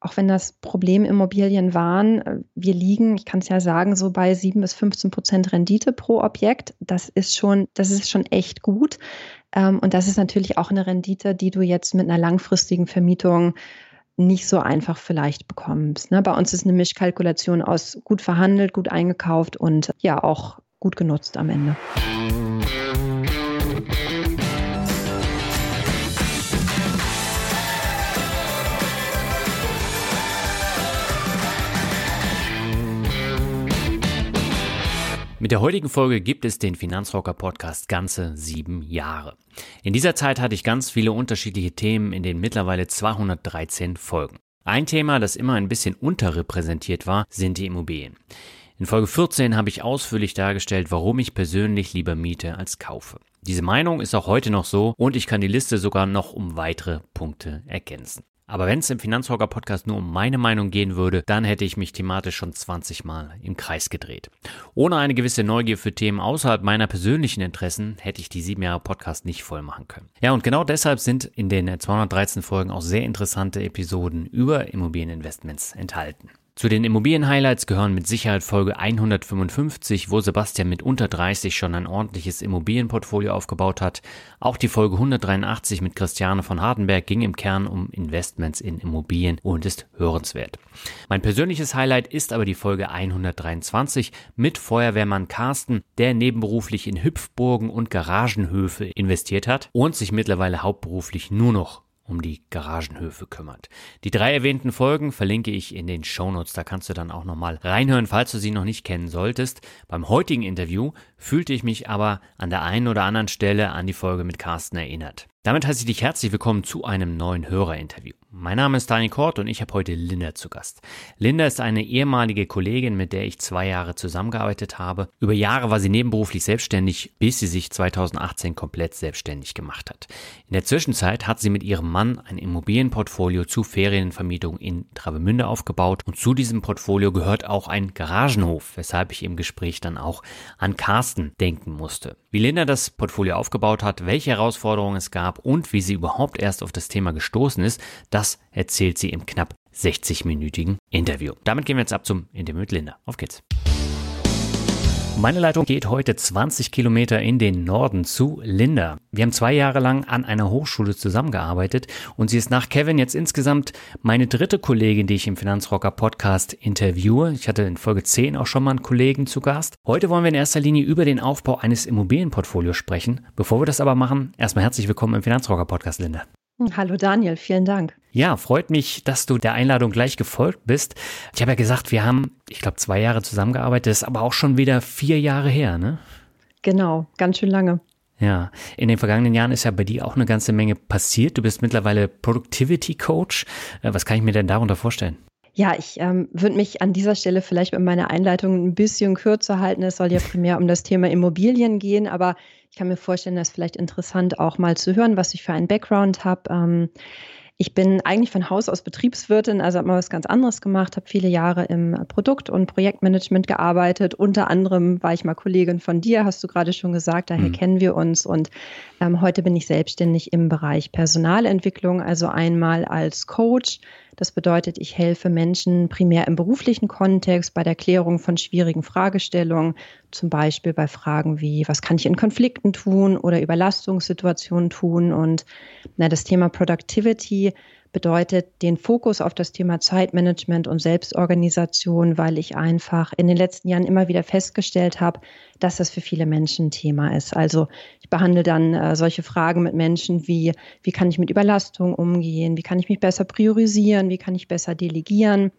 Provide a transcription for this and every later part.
Auch wenn das Problem Immobilien waren, äh, wir liegen, ich kann es ja sagen, so bei 7 bis 15 Prozent Rendite pro Objekt. Das ist schon, das ist schon echt gut. Ähm, und das ist natürlich auch eine Rendite, die du jetzt mit einer langfristigen Vermietung nicht so einfach vielleicht bekommst. Ne? Bei uns ist eine Mischkalkulation aus gut verhandelt, gut eingekauft und ja auch gut genutzt am Ende. Mit der heutigen Folge gibt es den Finanzrocker Podcast ganze sieben Jahre. In dieser Zeit hatte ich ganz viele unterschiedliche Themen in den mittlerweile 213 Folgen. Ein Thema, das immer ein bisschen unterrepräsentiert war, sind die Immobilien. In Folge 14 habe ich ausführlich dargestellt, warum ich persönlich lieber miete als kaufe. Diese Meinung ist auch heute noch so und ich kann die Liste sogar noch um weitere Punkte ergänzen. Aber wenn es im Finanzhogger Podcast nur um meine Meinung gehen würde, dann hätte ich mich thematisch schon 20 Mal im Kreis gedreht. Ohne eine gewisse Neugier für Themen außerhalb meiner persönlichen Interessen hätte ich die sieben Jahre Podcast nicht voll machen können. Ja, und genau deshalb sind in den 213 Folgen auch sehr interessante Episoden über Immobilieninvestments enthalten. Zu den Immobilien-Highlights gehören mit Sicherheit Folge 155, wo Sebastian mit unter 30 schon ein ordentliches Immobilienportfolio aufgebaut hat. Auch die Folge 183 mit Christiane von Hardenberg ging im Kern um Investments in Immobilien und ist hörenswert. Mein persönliches Highlight ist aber die Folge 123 mit Feuerwehrmann Carsten, der nebenberuflich in Hüpfburgen und Garagenhöfe investiert hat und sich mittlerweile hauptberuflich nur noch um die Garagenhöfe kümmert. Die drei erwähnten Folgen verlinke ich in den Shownotes, da kannst du dann auch nochmal reinhören, falls du sie noch nicht kennen solltest. Beim heutigen Interview fühlte ich mich aber an der einen oder anderen Stelle an die Folge mit Carsten erinnert. Damit heiße ich dich herzlich willkommen zu einem neuen Hörerinterview. Mein Name ist Dani Kort und ich habe heute Linda zu Gast. Linda ist eine ehemalige Kollegin, mit der ich zwei Jahre zusammengearbeitet habe. Über Jahre war sie nebenberuflich selbstständig, bis sie sich 2018 komplett selbstständig gemacht hat. In der Zwischenzeit hat sie mit ihrem Mann ein Immobilienportfolio zu Ferienvermietung in Travemünde aufgebaut und zu diesem Portfolio gehört auch ein Garagenhof, weshalb ich im Gespräch dann auch an Carsten denken musste. Wie Linda das Portfolio aufgebaut hat, welche Herausforderungen es gab, und wie sie überhaupt erst auf das Thema gestoßen ist, das erzählt sie im knapp 60-minütigen Interview. Damit gehen wir jetzt ab zum Interview mit Linda. Auf geht's. Meine Leitung geht heute 20 Kilometer in den Norden zu Linda. Wir haben zwei Jahre lang an einer Hochschule zusammengearbeitet und sie ist nach Kevin jetzt insgesamt meine dritte Kollegin, die ich im Finanzrocker Podcast interviewe. Ich hatte in Folge 10 auch schon mal einen Kollegen zu Gast. Heute wollen wir in erster Linie über den Aufbau eines Immobilienportfolios sprechen. Bevor wir das aber machen, erstmal herzlich willkommen im Finanzrocker Podcast, Linda. Hallo Daniel, vielen Dank. Ja, freut mich, dass du der Einladung gleich gefolgt bist. Ich habe ja gesagt, wir haben, ich glaube, zwei Jahre zusammengearbeitet, das ist aber auch schon wieder vier Jahre her, ne? Genau, ganz schön lange. Ja, in den vergangenen Jahren ist ja bei dir auch eine ganze Menge passiert. Du bist mittlerweile Productivity Coach. Äh, was kann ich mir denn darunter vorstellen? Ja, ich ähm, würde mich an dieser Stelle vielleicht mit meiner Einleitung ein bisschen kürzer halten. Es soll ja primär um das Thema Immobilien gehen, aber ich kann mir vorstellen, das ist vielleicht interessant auch mal zu hören, was ich für einen Background habe. Ähm, ich bin eigentlich von Haus aus Betriebswirtin, also habe mal was ganz anderes gemacht, habe viele Jahre im Produkt- und Projektmanagement gearbeitet. Unter anderem war ich mal Kollegin von dir, hast du gerade schon gesagt, daher mhm. kennen wir uns. Und ähm, heute bin ich selbstständig im Bereich Personalentwicklung, also einmal als Coach das bedeutet, ich helfe Menschen primär im beruflichen Kontext bei der Klärung von schwierigen Fragestellungen, zum Beispiel bei Fragen wie, was kann ich in Konflikten tun oder Überlastungssituationen tun. Und na, das Thema Productivity bedeutet den Fokus auf das Thema Zeitmanagement und Selbstorganisation, weil ich einfach in den letzten Jahren immer wieder festgestellt habe, dass das für viele Menschen ein Thema ist. Also ich behandle dann äh, solche Fragen mit Menschen wie, wie kann ich mit Überlastung umgehen, wie kann ich mich besser priorisieren, wie kann ich besser delegieren.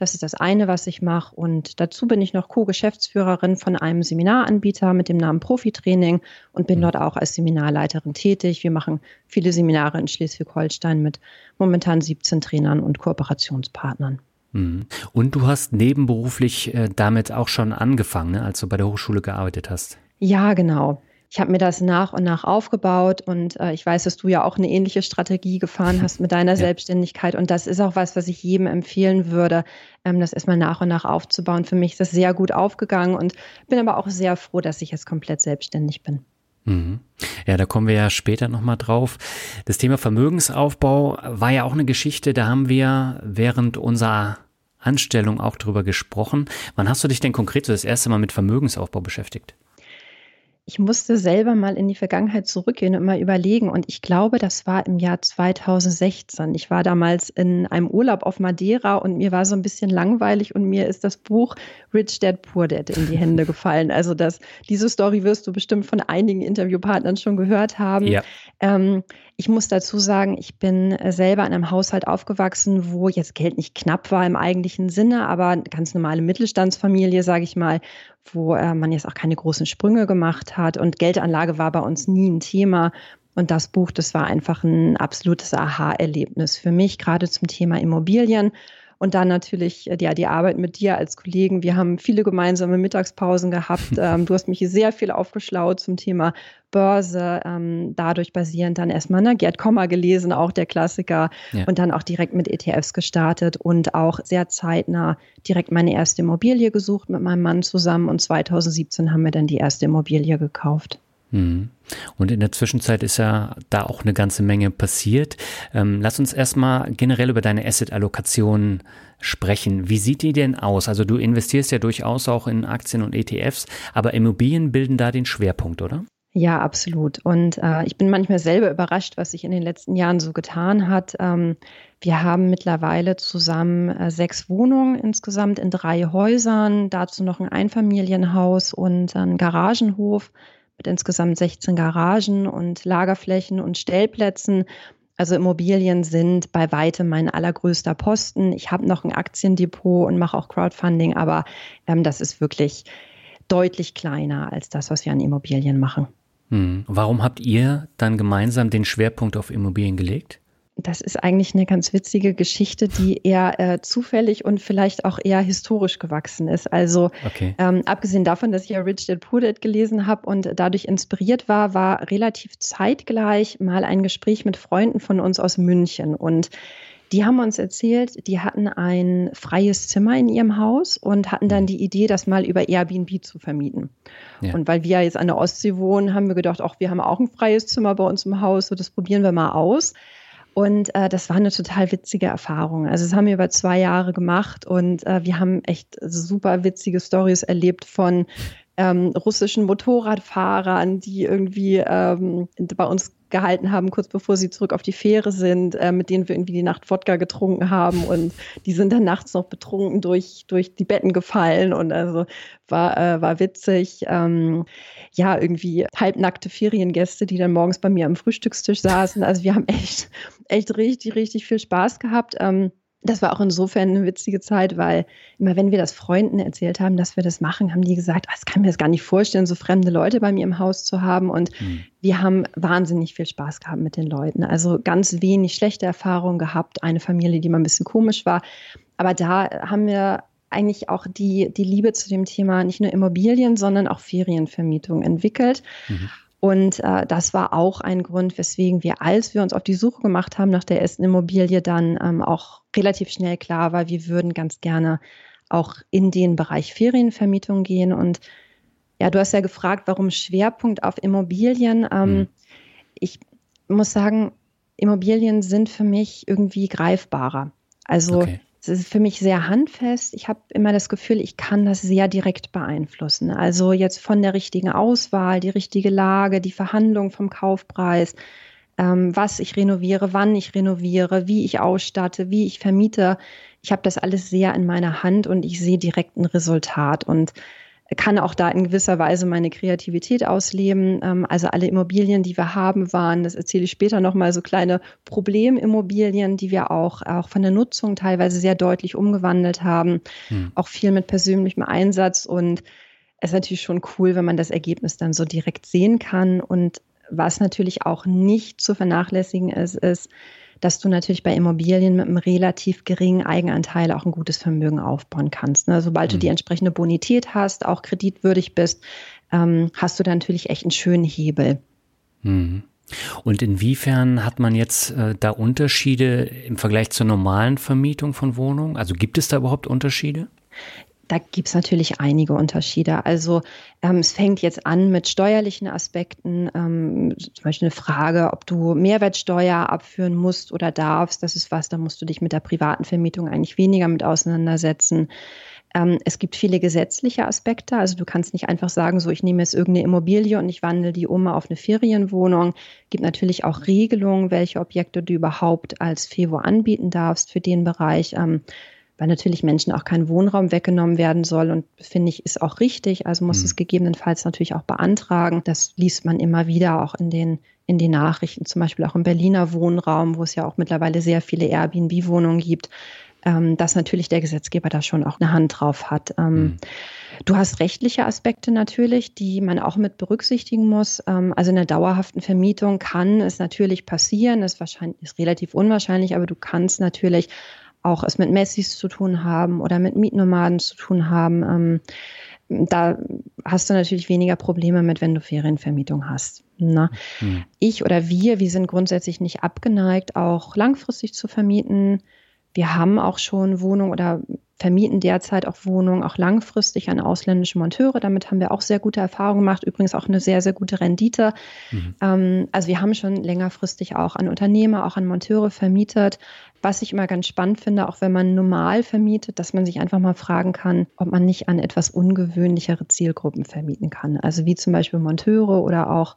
Das ist das eine, was ich mache. Und dazu bin ich noch Co-Geschäftsführerin von einem Seminaranbieter mit dem Namen Profitraining und bin mhm. dort auch als Seminarleiterin tätig. Wir machen viele Seminare in Schleswig-Holstein mit momentan 17 Trainern und Kooperationspartnern. Mhm. Und du hast nebenberuflich äh, damit auch schon angefangen, ne, als du bei der Hochschule gearbeitet hast. Ja, genau ich habe mir das nach und nach aufgebaut und äh, ich weiß, dass du ja auch eine ähnliche Strategie gefahren hast mit deiner ja. Selbstständigkeit und das ist auch was, was ich jedem empfehlen würde, ähm, das erstmal nach und nach aufzubauen. Für mich ist das sehr gut aufgegangen und bin aber auch sehr froh, dass ich jetzt komplett selbstständig bin. Mhm. Ja, da kommen wir ja später nochmal drauf. Das Thema Vermögensaufbau war ja auch eine Geschichte, da haben wir während unserer Anstellung auch drüber gesprochen. Wann hast du dich denn konkret so das erste Mal mit Vermögensaufbau beschäftigt? Ich musste selber mal in die Vergangenheit zurückgehen und mal überlegen. Und ich glaube, das war im Jahr 2016. Ich war damals in einem Urlaub auf Madeira und mir war so ein bisschen langweilig und mir ist das Buch Rich Dad Poor Dad in die Hände gefallen. Also das, diese Story wirst du bestimmt von einigen Interviewpartnern schon gehört haben. Ja. Ähm, ich muss dazu sagen, ich bin selber in einem Haushalt aufgewachsen, wo jetzt Geld nicht knapp war im eigentlichen Sinne, aber eine ganz normale Mittelstandsfamilie, sage ich mal, wo äh, man jetzt auch keine großen Sprünge gemacht hat. Und Geldanlage war bei uns nie ein Thema. Und das Buch, das war einfach ein absolutes Aha-Erlebnis für mich, gerade zum Thema Immobilien. Und dann natürlich äh, ja, die Arbeit mit dir als Kollegen. Wir haben viele gemeinsame Mittagspausen gehabt. Ähm, du hast mich sehr viel aufgeschlaut zum Thema Börse. Ähm, dadurch basierend dann erstmal ne, Gerd Kommer gelesen, auch der Klassiker. Ja. Und dann auch direkt mit ETFs gestartet und auch sehr zeitnah direkt meine erste Immobilie gesucht mit meinem Mann zusammen. Und 2017 haben wir dann die erste Immobilie gekauft. Mhm. Und in der Zwischenzeit ist ja da auch eine ganze Menge passiert. Ähm, lass uns erstmal generell über deine Asset-Allokation sprechen. Wie sieht die denn aus? Also du investierst ja durchaus auch in Aktien und ETFs, aber Immobilien bilden da den Schwerpunkt, oder? Ja, absolut. Und äh, ich bin manchmal selber überrascht, was sich in den letzten Jahren so getan hat. Ähm, wir haben mittlerweile zusammen äh, sechs Wohnungen insgesamt in drei Häusern, dazu noch ein Einfamilienhaus und ein Garagenhof mit insgesamt 16 Garagen und Lagerflächen und Stellplätzen. Also Immobilien sind bei weitem mein allergrößter Posten. Ich habe noch ein Aktiendepot und mache auch Crowdfunding, aber ähm, das ist wirklich deutlich kleiner als das, was wir an Immobilien machen. Hm. Warum habt ihr dann gemeinsam den Schwerpunkt auf Immobilien gelegt? Das ist eigentlich eine ganz witzige Geschichte, die eher äh, zufällig und vielleicht auch eher historisch gewachsen ist. Also okay. ähm, abgesehen davon, dass ich ja Rich Dad Poor Dad gelesen habe und dadurch inspiriert war, war relativ zeitgleich mal ein Gespräch mit Freunden von uns aus München und die haben uns erzählt, die hatten ein freies Zimmer in ihrem Haus und hatten dann die Idee, das mal über Airbnb zu vermieten. Ja. Und weil wir ja jetzt an der Ostsee wohnen, haben wir gedacht, auch wir haben auch ein freies Zimmer bei uns im Haus, so das probieren wir mal aus. Und äh, das war eine total witzige Erfahrung. Also das haben wir über zwei Jahre gemacht und äh, wir haben echt super witzige Stories erlebt von ähm, russischen Motorradfahrern, die irgendwie ähm, bei uns gehalten haben, kurz bevor sie zurück auf die Fähre sind, äh, mit denen wir irgendwie die Nacht Wodka getrunken haben und die sind dann nachts noch betrunken durch, durch die Betten gefallen und also war, äh, war witzig. Ähm, ja, irgendwie halbnackte Feriengäste, die dann morgens bei mir am Frühstückstisch saßen. Also wir haben echt, echt richtig, richtig viel Spaß gehabt. Ähm, das war auch insofern eine witzige Zeit, weil immer wenn wir das Freunden erzählt haben, dass wir das machen, haben die gesagt, ah, das kann mir das gar nicht vorstellen, so fremde Leute bei mir im Haus zu haben. Und mhm. wir haben wahnsinnig viel Spaß gehabt mit den Leuten. Also ganz wenig schlechte Erfahrungen gehabt. Eine Familie, die mal ein bisschen komisch war. Aber da haben wir eigentlich auch die, die Liebe zu dem Thema nicht nur Immobilien, sondern auch Ferienvermietung entwickelt. Mhm. Und äh, das war auch ein Grund, weswegen wir, als wir uns auf die Suche gemacht haben nach der ersten Immobilie, dann ähm, auch relativ schnell klar war, wir würden ganz gerne auch in den Bereich Ferienvermietung gehen. Und ja, du hast ja gefragt, warum Schwerpunkt auf Immobilien. Ähm, mhm. Ich muss sagen, Immobilien sind für mich irgendwie greifbarer. Also okay. Es ist für mich sehr handfest. Ich habe immer das Gefühl, ich kann das sehr direkt beeinflussen. Also jetzt von der richtigen Auswahl, die richtige Lage, die Verhandlung vom Kaufpreis, ähm, was ich renoviere, wann ich renoviere, wie ich ausstatte, wie ich vermiete. Ich habe das alles sehr in meiner Hand und ich sehe direkt ein Resultat. Und kann auch da in gewisser Weise meine Kreativität ausleben. Ähm, also alle Immobilien, die wir haben, waren, das erzähle ich später nochmal, so kleine Problemimmobilien, die wir auch, auch von der Nutzung teilweise sehr deutlich umgewandelt haben. Hm. Auch viel mit persönlichem Einsatz und es ist natürlich schon cool, wenn man das Ergebnis dann so direkt sehen kann. Und was natürlich auch nicht zu vernachlässigen ist, ist, dass du natürlich bei Immobilien mit einem relativ geringen Eigenanteil auch ein gutes Vermögen aufbauen kannst. Ne? Sobald mhm. du die entsprechende Bonität hast, auch kreditwürdig bist, ähm, hast du da natürlich echt einen schönen Hebel. Mhm. Und inwiefern hat man jetzt äh, da Unterschiede im Vergleich zur normalen Vermietung von Wohnungen? Also gibt es da überhaupt Unterschiede? Da gibt es natürlich einige Unterschiede. Also ähm, es fängt jetzt an mit steuerlichen Aspekten, ähm, zum Beispiel eine Frage, ob du Mehrwertsteuer abführen musst oder darfst. Das ist was, da musst du dich mit der privaten Vermietung eigentlich weniger mit auseinandersetzen. Ähm, es gibt viele gesetzliche Aspekte. Also du kannst nicht einfach sagen, so ich nehme jetzt irgendeine Immobilie und ich wandle die um auf eine Ferienwohnung. Gibt natürlich auch Regelungen, welche Objekte du überhaupt als FEWO anbieten darfst für den Bereich. Ähm, weil natürlich Menschen auch kein Wohnraum weggenommen werden soll. Und finde ich, ist auch richtig. Also muss mhm. es gegebenenfalls natürlich auch beantragen. Das liest man immer wieder auch in den, in den Nachrichten, zum Beispiel auch im Berliner Wohnraum, wo es ja auch mittlerweile sehr viele Airbnb-Wohnungen gibt, ähm, dass natürlich der Gesetzgeber da schon auch eine Hand drauf hat. Ähm, mhm. Du hast rechtliche Aspekte natürlich, die man auch mit berücksichtigen muss. Ähm, also in der dauerhaften Vermietung kann es natürlich passieren, ist wahrscheinlich ist relativ unwahrscheinlich, aber du kannst natürlich auch es mit Messis zu tun haben oder mit Mietnomaden zu tun haben. Ähm, da hast du natürlich weniger Probleme mit, wenn du Ferienvermietung hast. Ne? Mhm. Ich oder wir, wir sind grundsätzlich nicht abgeneigt, auch langfristig zu vermieten. Wir haben auch schon Wohnungen oder vermieten derzeit auch Wohnungen, auch langfristig an ausländische Monteure. Damit haben wir auch sehr gute Erfahrungen gemacht, übrigens auch eine sehr, sehr gute Rendite. Mhm. Ähm, also wir haben schon längerfristig auch an Unternehmer, auch an Monteure vermietet. Was ich immer ganz spannend finde, auch wenn man normal vermietet, dass man sich einfach mal fragen kann, ob man nicht an etwas ungewöhnlichere Zielgruppen vermieten kann. Also wie zum Beispiel Monteure oder auch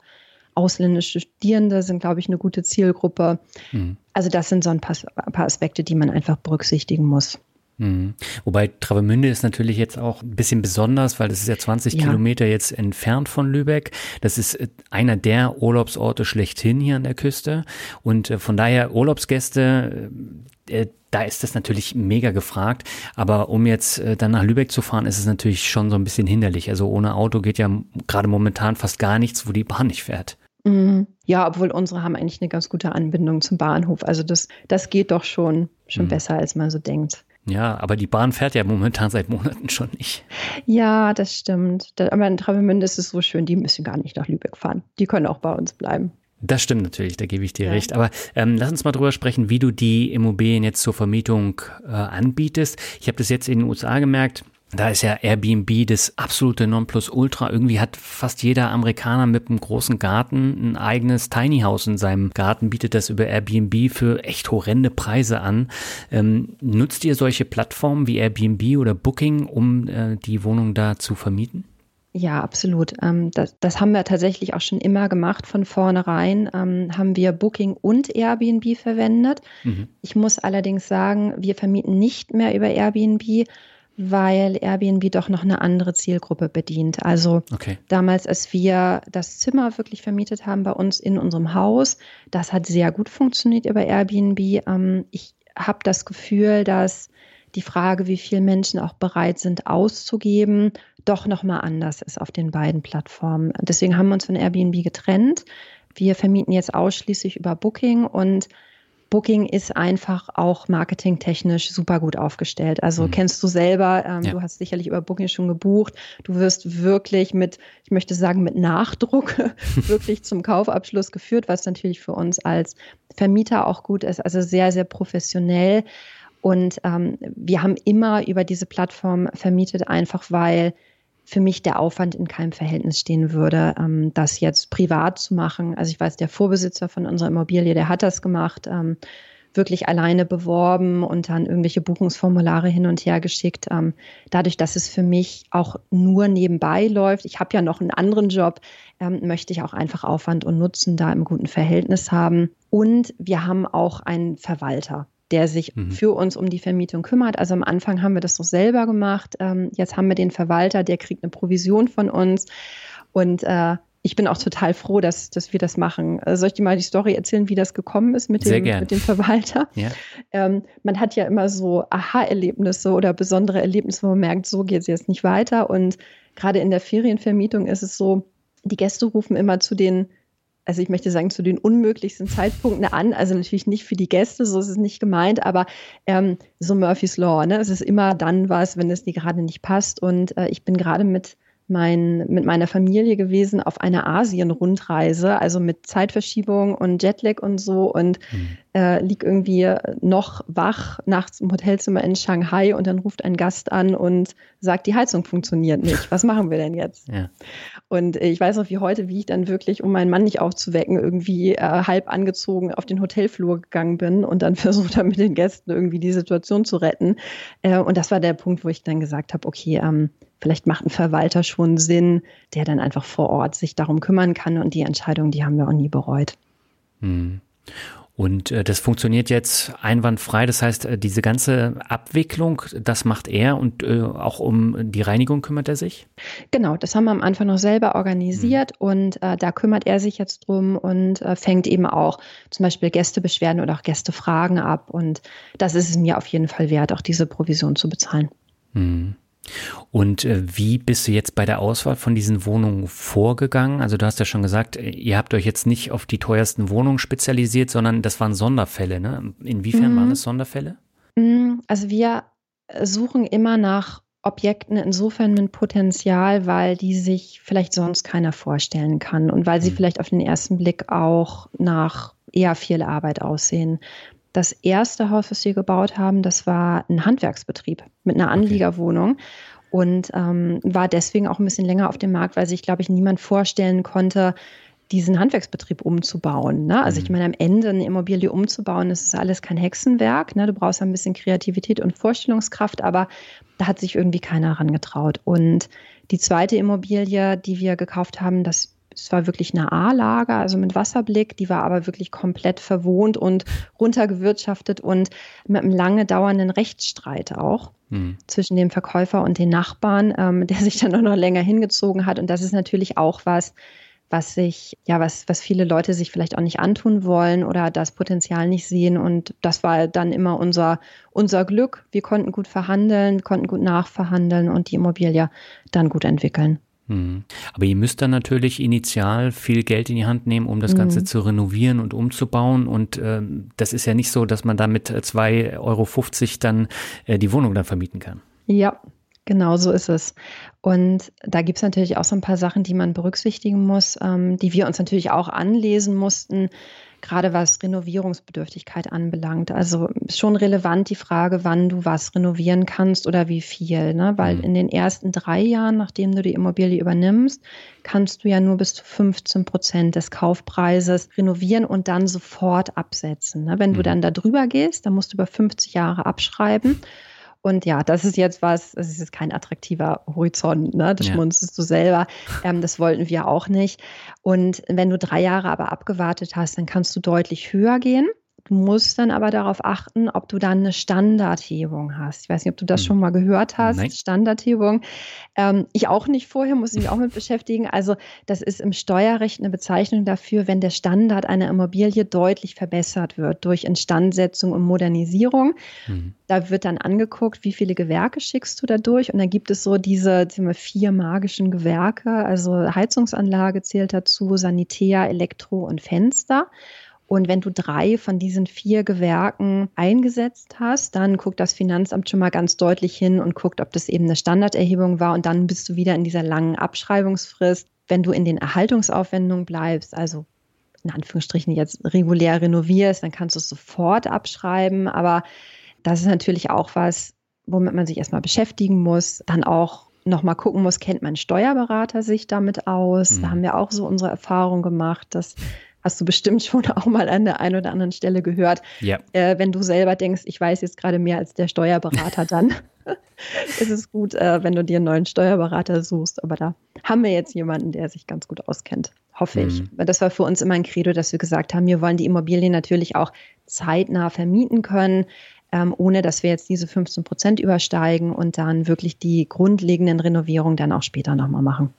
ausländische Studierende sind, glaube ich, eine gute Zielgruppe. Mhm. Also das sind so ein paar, ein paar Aspekte, die man einfach berücksichtigen muss. Mhm. Wobei Travemünde ist natürlich jetzt auch ein bisschen besonders, weil das ist ja 20 ja. Kilometer jetzt entfernt von Lübeck. Das ist äh, einer der Urlaubsorte schlechthin hier an der Küste. Und äh, von daher Urlaubsgäste, äh, da ist das natürlich mega gefragt. Aber um jetzt dann nach Lübeck zu fahren, ist es natürlich schon so ein bisschen hinderlich. Also ohne Auto geht ja gerade momentan fast gar nichts, wo die Bahn nicht fährt. Mhm. Ja, obwohl unsere haben eigentlich eine ganz gute Anbindung zum Bahnhof. Also das, das geht doch schon, schon mhm. besser, als man so denkt. Ja, aber die Bahn fährt ja momentan seit Monaten schon nicht. Ja, das stimmt. Aber in Travemünde ist es so schön, die müssen gar nicht nach Lübeck fahren. Die können auch bei uns bleiben. Das stimmt natürlich, da gebe ich dir ja. recht. Aber ähm, lass uns mal drüber sprechen, wie du die Immobilien jetzt zur Vermietung äh, anbietest. Ich habe das jetzt in den USA gemerkt. Da ist ja Airbnb das absolute Nonplusultra. Irgendwie hat fast jeder Amerikaner mit einem großen Garten ein eigenes Tiny House in seinem Garten, bietet das über Airbnb für echt horrende Preise an. Ähm, nutzt ihr solche Plattformen wie Airbnb oder Booking, um äh, die Wohnung da zu vermieten? Ja, absolut. Ähm, das, das, haben wir tatsächlich auch schon immer gemacht. Von vornherein ähm, haben wir Booking und Airbnb verwendet. Mhm. Ich muss allerdings sagen, wir vermieten nicht mehr über Airbnb, weil Airbnb doch noch eine andere Zielgruppe bedient. Also okay. damals, als wir das Zimmer wirklich vermietet haben bei uns in unserem Haus, das hat sehr gut funktioniert über Airbnb. Ähm, ich habe das Gefühl, dass die Frage, wie viele Menschen auch bereit sind auszugeben, doch noch mal anders ist auf den beiden Plattformen. Deswegen haben wir uns von Airbnb getrennt. Wir vermieten jetzt ausschließlich über Booking und Booking ist einfach auch marketingtechnisch super gut aufgestellt. Also mhm. kennst du selber, ähm, ja. du hast sicherlich über Booking schon gebucht. Du wirst wirklich mit, ich möchte sagen, mit Nachdruck wirklich zum Kaufabschluss geführt, was natürlich für uns als Vermieter auch gut ist. Also sehr, sehr professionell. Und ähm, wir haben immer über diese Plattform vermietet, einfach weil für mich der Aufwand in keinem Verhältnis stehen würde, ähm, das jetzt privat zu machen. Also ich weiß, der Vorbesitzer von unserer Immobilie, der hat das gemacht, ähm, wirklich alleine beworben und dann irgendwelche Buchungsformulare hin und her geschickt. Ähm, dadurch, dass es für mich auch nur nebenbei läuft, ich habe ja noch einen anderen Job, ähm, möchte ich auch einfach Aufwand und Nutzen da im guten Verhältnis haben. Und wir haben auch einen Verwalter. Der sich mhm. für uns um die Vermietung kümmert. Also am Anfang haben wir das so selber gemacht. Ähm, jetzt haben wir den Verwalter, der kriegt eine Provision von uns. Und äh, ich bin auch total froh, dass, dass wir das machen. Äh, soll ich dir mal die Story erzählen, wie das gekommen ist mit, dem, mit dem Verwalter? Ja. Ähm, man hat ja immer so Aha-Erlebnisse oder besondere Erlebnisse, wo man merkt, so geht es jetzt nicht weiter. Und gerade in der Ferienvermietung ist es so, die Gäste rufen immer zu den also ich möchte sagen, zu den unmöglichsten Zeitpunkten an. Also natürlich nicht für die Gäste, so ist es nicht gemeint, aber ähm, so Murphy's Law. Ne? Es ist immer dann was, wenn es dir gerade nicht passt. Und äh, ich bin gerade mit mein, mit meiner Familie gewesen auf einer Asien-Rundreise, also mit Zeitverschiebung und Jetlag und so und mhm. äh, lieg irgendwie noch wach nachts im Hotelzimmer in Shanghai und dann ruft ein Gast an und sagt, die Heizung funktioniert nicht. Was machen wir denn jetzt? Ja. Und ich weiß noch wie heute, wie ich dann wirklich, um meinen Mann nicht aufzuwecken, irgendwie äh, halb angezogen auf den Hotelflur gegangen bin und dann versucht habe, mit den Gästen irgendwie die Situation zu retten. Äh, und das war der Punkt, wo ich dann gesagt habe, okay, ähm, vielleicht macht ein Verwalter schon Sinn, der dann einfach vor Ort sich darum kümmern kann und die Entscheidung, die haben wir auch nie bereut. Hm. Und äh, das funktioniert jetzt einwandfrei. Das heißt, äh, diese ganze Abwicklung, das macht er und äh, auch um die Reinigung kümmert er sich? Genau, das haben wir am Anfang noch selber organisiert mhm. und äh, da kümmert er sich jetzt drum und fängt eben auch zum Beispiel Gästebeschwerden oder auch Gästefragen ab. Und das ist es mir auf jeden Fall wert, auch diese Provision zu bezahlen. Mhm. Und äh, wie bist du jetzt bei der Auswahl von diesen Wohnungen vorgegangen? Also du hast ja schon gesagt, äh, ihr habt euch jetzt nicht auf die teuersten Wohnungen spezialisiert, sondern das waren Sonderfälle. Ne? Inwiefern mhm. waren es Sonderfälle? Mhm. Also wir suchen immer nach Objekten insofern mit Potenzial, weil die sich vielleicht sonst keiner vorstellen kann und weil sie mhm. vielleicht auf den ersten Blick auch nach eher viel Arbeit aussehen. Das erste Haus, was wir gebaut haben, das war ein Handwerksbetrieb mit einer Anliegerwohnung. Und ähm, war deswegen auch ein bisschen länger auf dem Markt, weil sich, glaube ich, niemand vorstellen konnte, diesen Handwerksbetrieb umzubauen. Ne? Also ich mhm. meine, am Ende eine Immobilie umzubauen, das ist alles kein Hexenwerk. Ne? Du brauchst ein bisschen Kreativität und Vorstellungskraft, aber da hat sich irgendwie keiner herangetraut. Und die zweite Immobilie, die wir gekauft haben, das es war wirklich eine A-Lage, also mit Wasserblick, die war aber wirklich komplett verwohnt und runtergewirtschaftet und mit einem lange dauernden Rechtsstreit auch mhm. zwischen dem Verkäufer und den Nachbarn, ähm, der sich dann auch noch länger hingezogen hat. Und das ist natürlich auch was, was sich, ja, was, was viele Leute sich vielleicht auch nicht antun wollen oder das Potenzial nicht sehen. Und das war dann immer unser, unser Glück. Wir konnten gut verhandeln, konnten gut nachverhandeln und die Immobilie dann gut entwickeln. Mhm. Aber ihr müsst dann natürlich initial viel Geld in die Hand nehmen, um das Ganze mhm. zu renovieren und umzubauen. Und äh, das ist ja nicht so, dass man da mit 2,50 Euro dann äh, die Wohnung dann vermieten kann. Ja, Genau so ist es. Und da gibt es natürlich auch so ein paar Sachen, die man berücksichtigen muss, ähm, die wir uns natürlich auch anlesen mussten gerade was Renovierungsbedürftigkeit anbelangt. Also ist schon relevant die Frage, wann du was renovieren kannst oder wie viel. Ne? Weil mhm. in den ersten drei Jahren, nachdem du die Immobilie übernimmst, kannst du ja nur bis zu 15 Prozent des Kaufpreises renovieren und dann sofort absetzen. Ne? Wenn mhm. du dann da drüber gehst, dann musst du über 50 Jahre abschreiben. Und ja, das ist jetzt was, das ist jetzt kein attraktiver Horizont, ne? Das ja. schmunzelst du selber. Ähm, das wollten wir auch nicht. Und wenn du drei Jahre aber abgewartet hast, dann kannst du deutlich höher gehen. Du musst dann aber darauf achten, ob du dann eine Standardhebung hast. Ich weiß nicht, ob du das hm. schon mal gehört hast. Nein. Standardhebung. Ähm, ich auch nicht vorher, muss ich mich auch mit beschäftigen. Also, das ist im Steuerrecht eine Bezeichnung dafür, wenn der Standard einer Immobilie deutlich verbessert wird durch Instandsetzung und Modernisierung. Mhm. Da wird dann angeguckt, wie viele Gewerke schickst du da durch. Und dann gibt es so diese wir, vier magischen Gewerke. Also Heizungsanlage zählt dazu, Sanitär, Elektro und Fenster. Und wenn du drei von diesen vier Gewerken eingesetzt hast, dann guckt das Finanzamt schon mal ganz deutlich hin und guckt, ob das eben eine Standarderhebung war. Und dann bist du wieder in dieser langen Abschreibungsfrist. Wenn du in den Erhaltungsaufwendungen bleibst, also in Anführungsstrichen jetzt regulär renovierst, dann kannst du es sofort abschreiben. Aber das ist natürlich auch was, womit man sich erstmal beschäftigen muss. Dann auch nochmal gucken muss, kennt mein Steuerberater sich damit aus? Mhm. Da haben wir auch so unsere Erfahrung gemacht, dass hast du bestimmt schon auch mal an der einen oder anderen Stelle gehört. Ja. Äh, wenn du selber denkst, ich weiß jetzt gerade mehr als der Steuerberater, dann ist es gut, äh, wenn du dir einen neuen Steuerberater suchst. Aber da haben wir jetzt jemanden, der sich ganz gut auskennt. Hoffe mhm. ich. Das war für uns immer ein Credo, dass wir gesagt haben, wir wollen die Immobilien natürlich auch zeitnah vermieten können ähm, ohne dass wir jetzt diese 15 Prozent übersteigen und dann wirklich die grundlegenden Renovierungen dann auch später nochmal machen.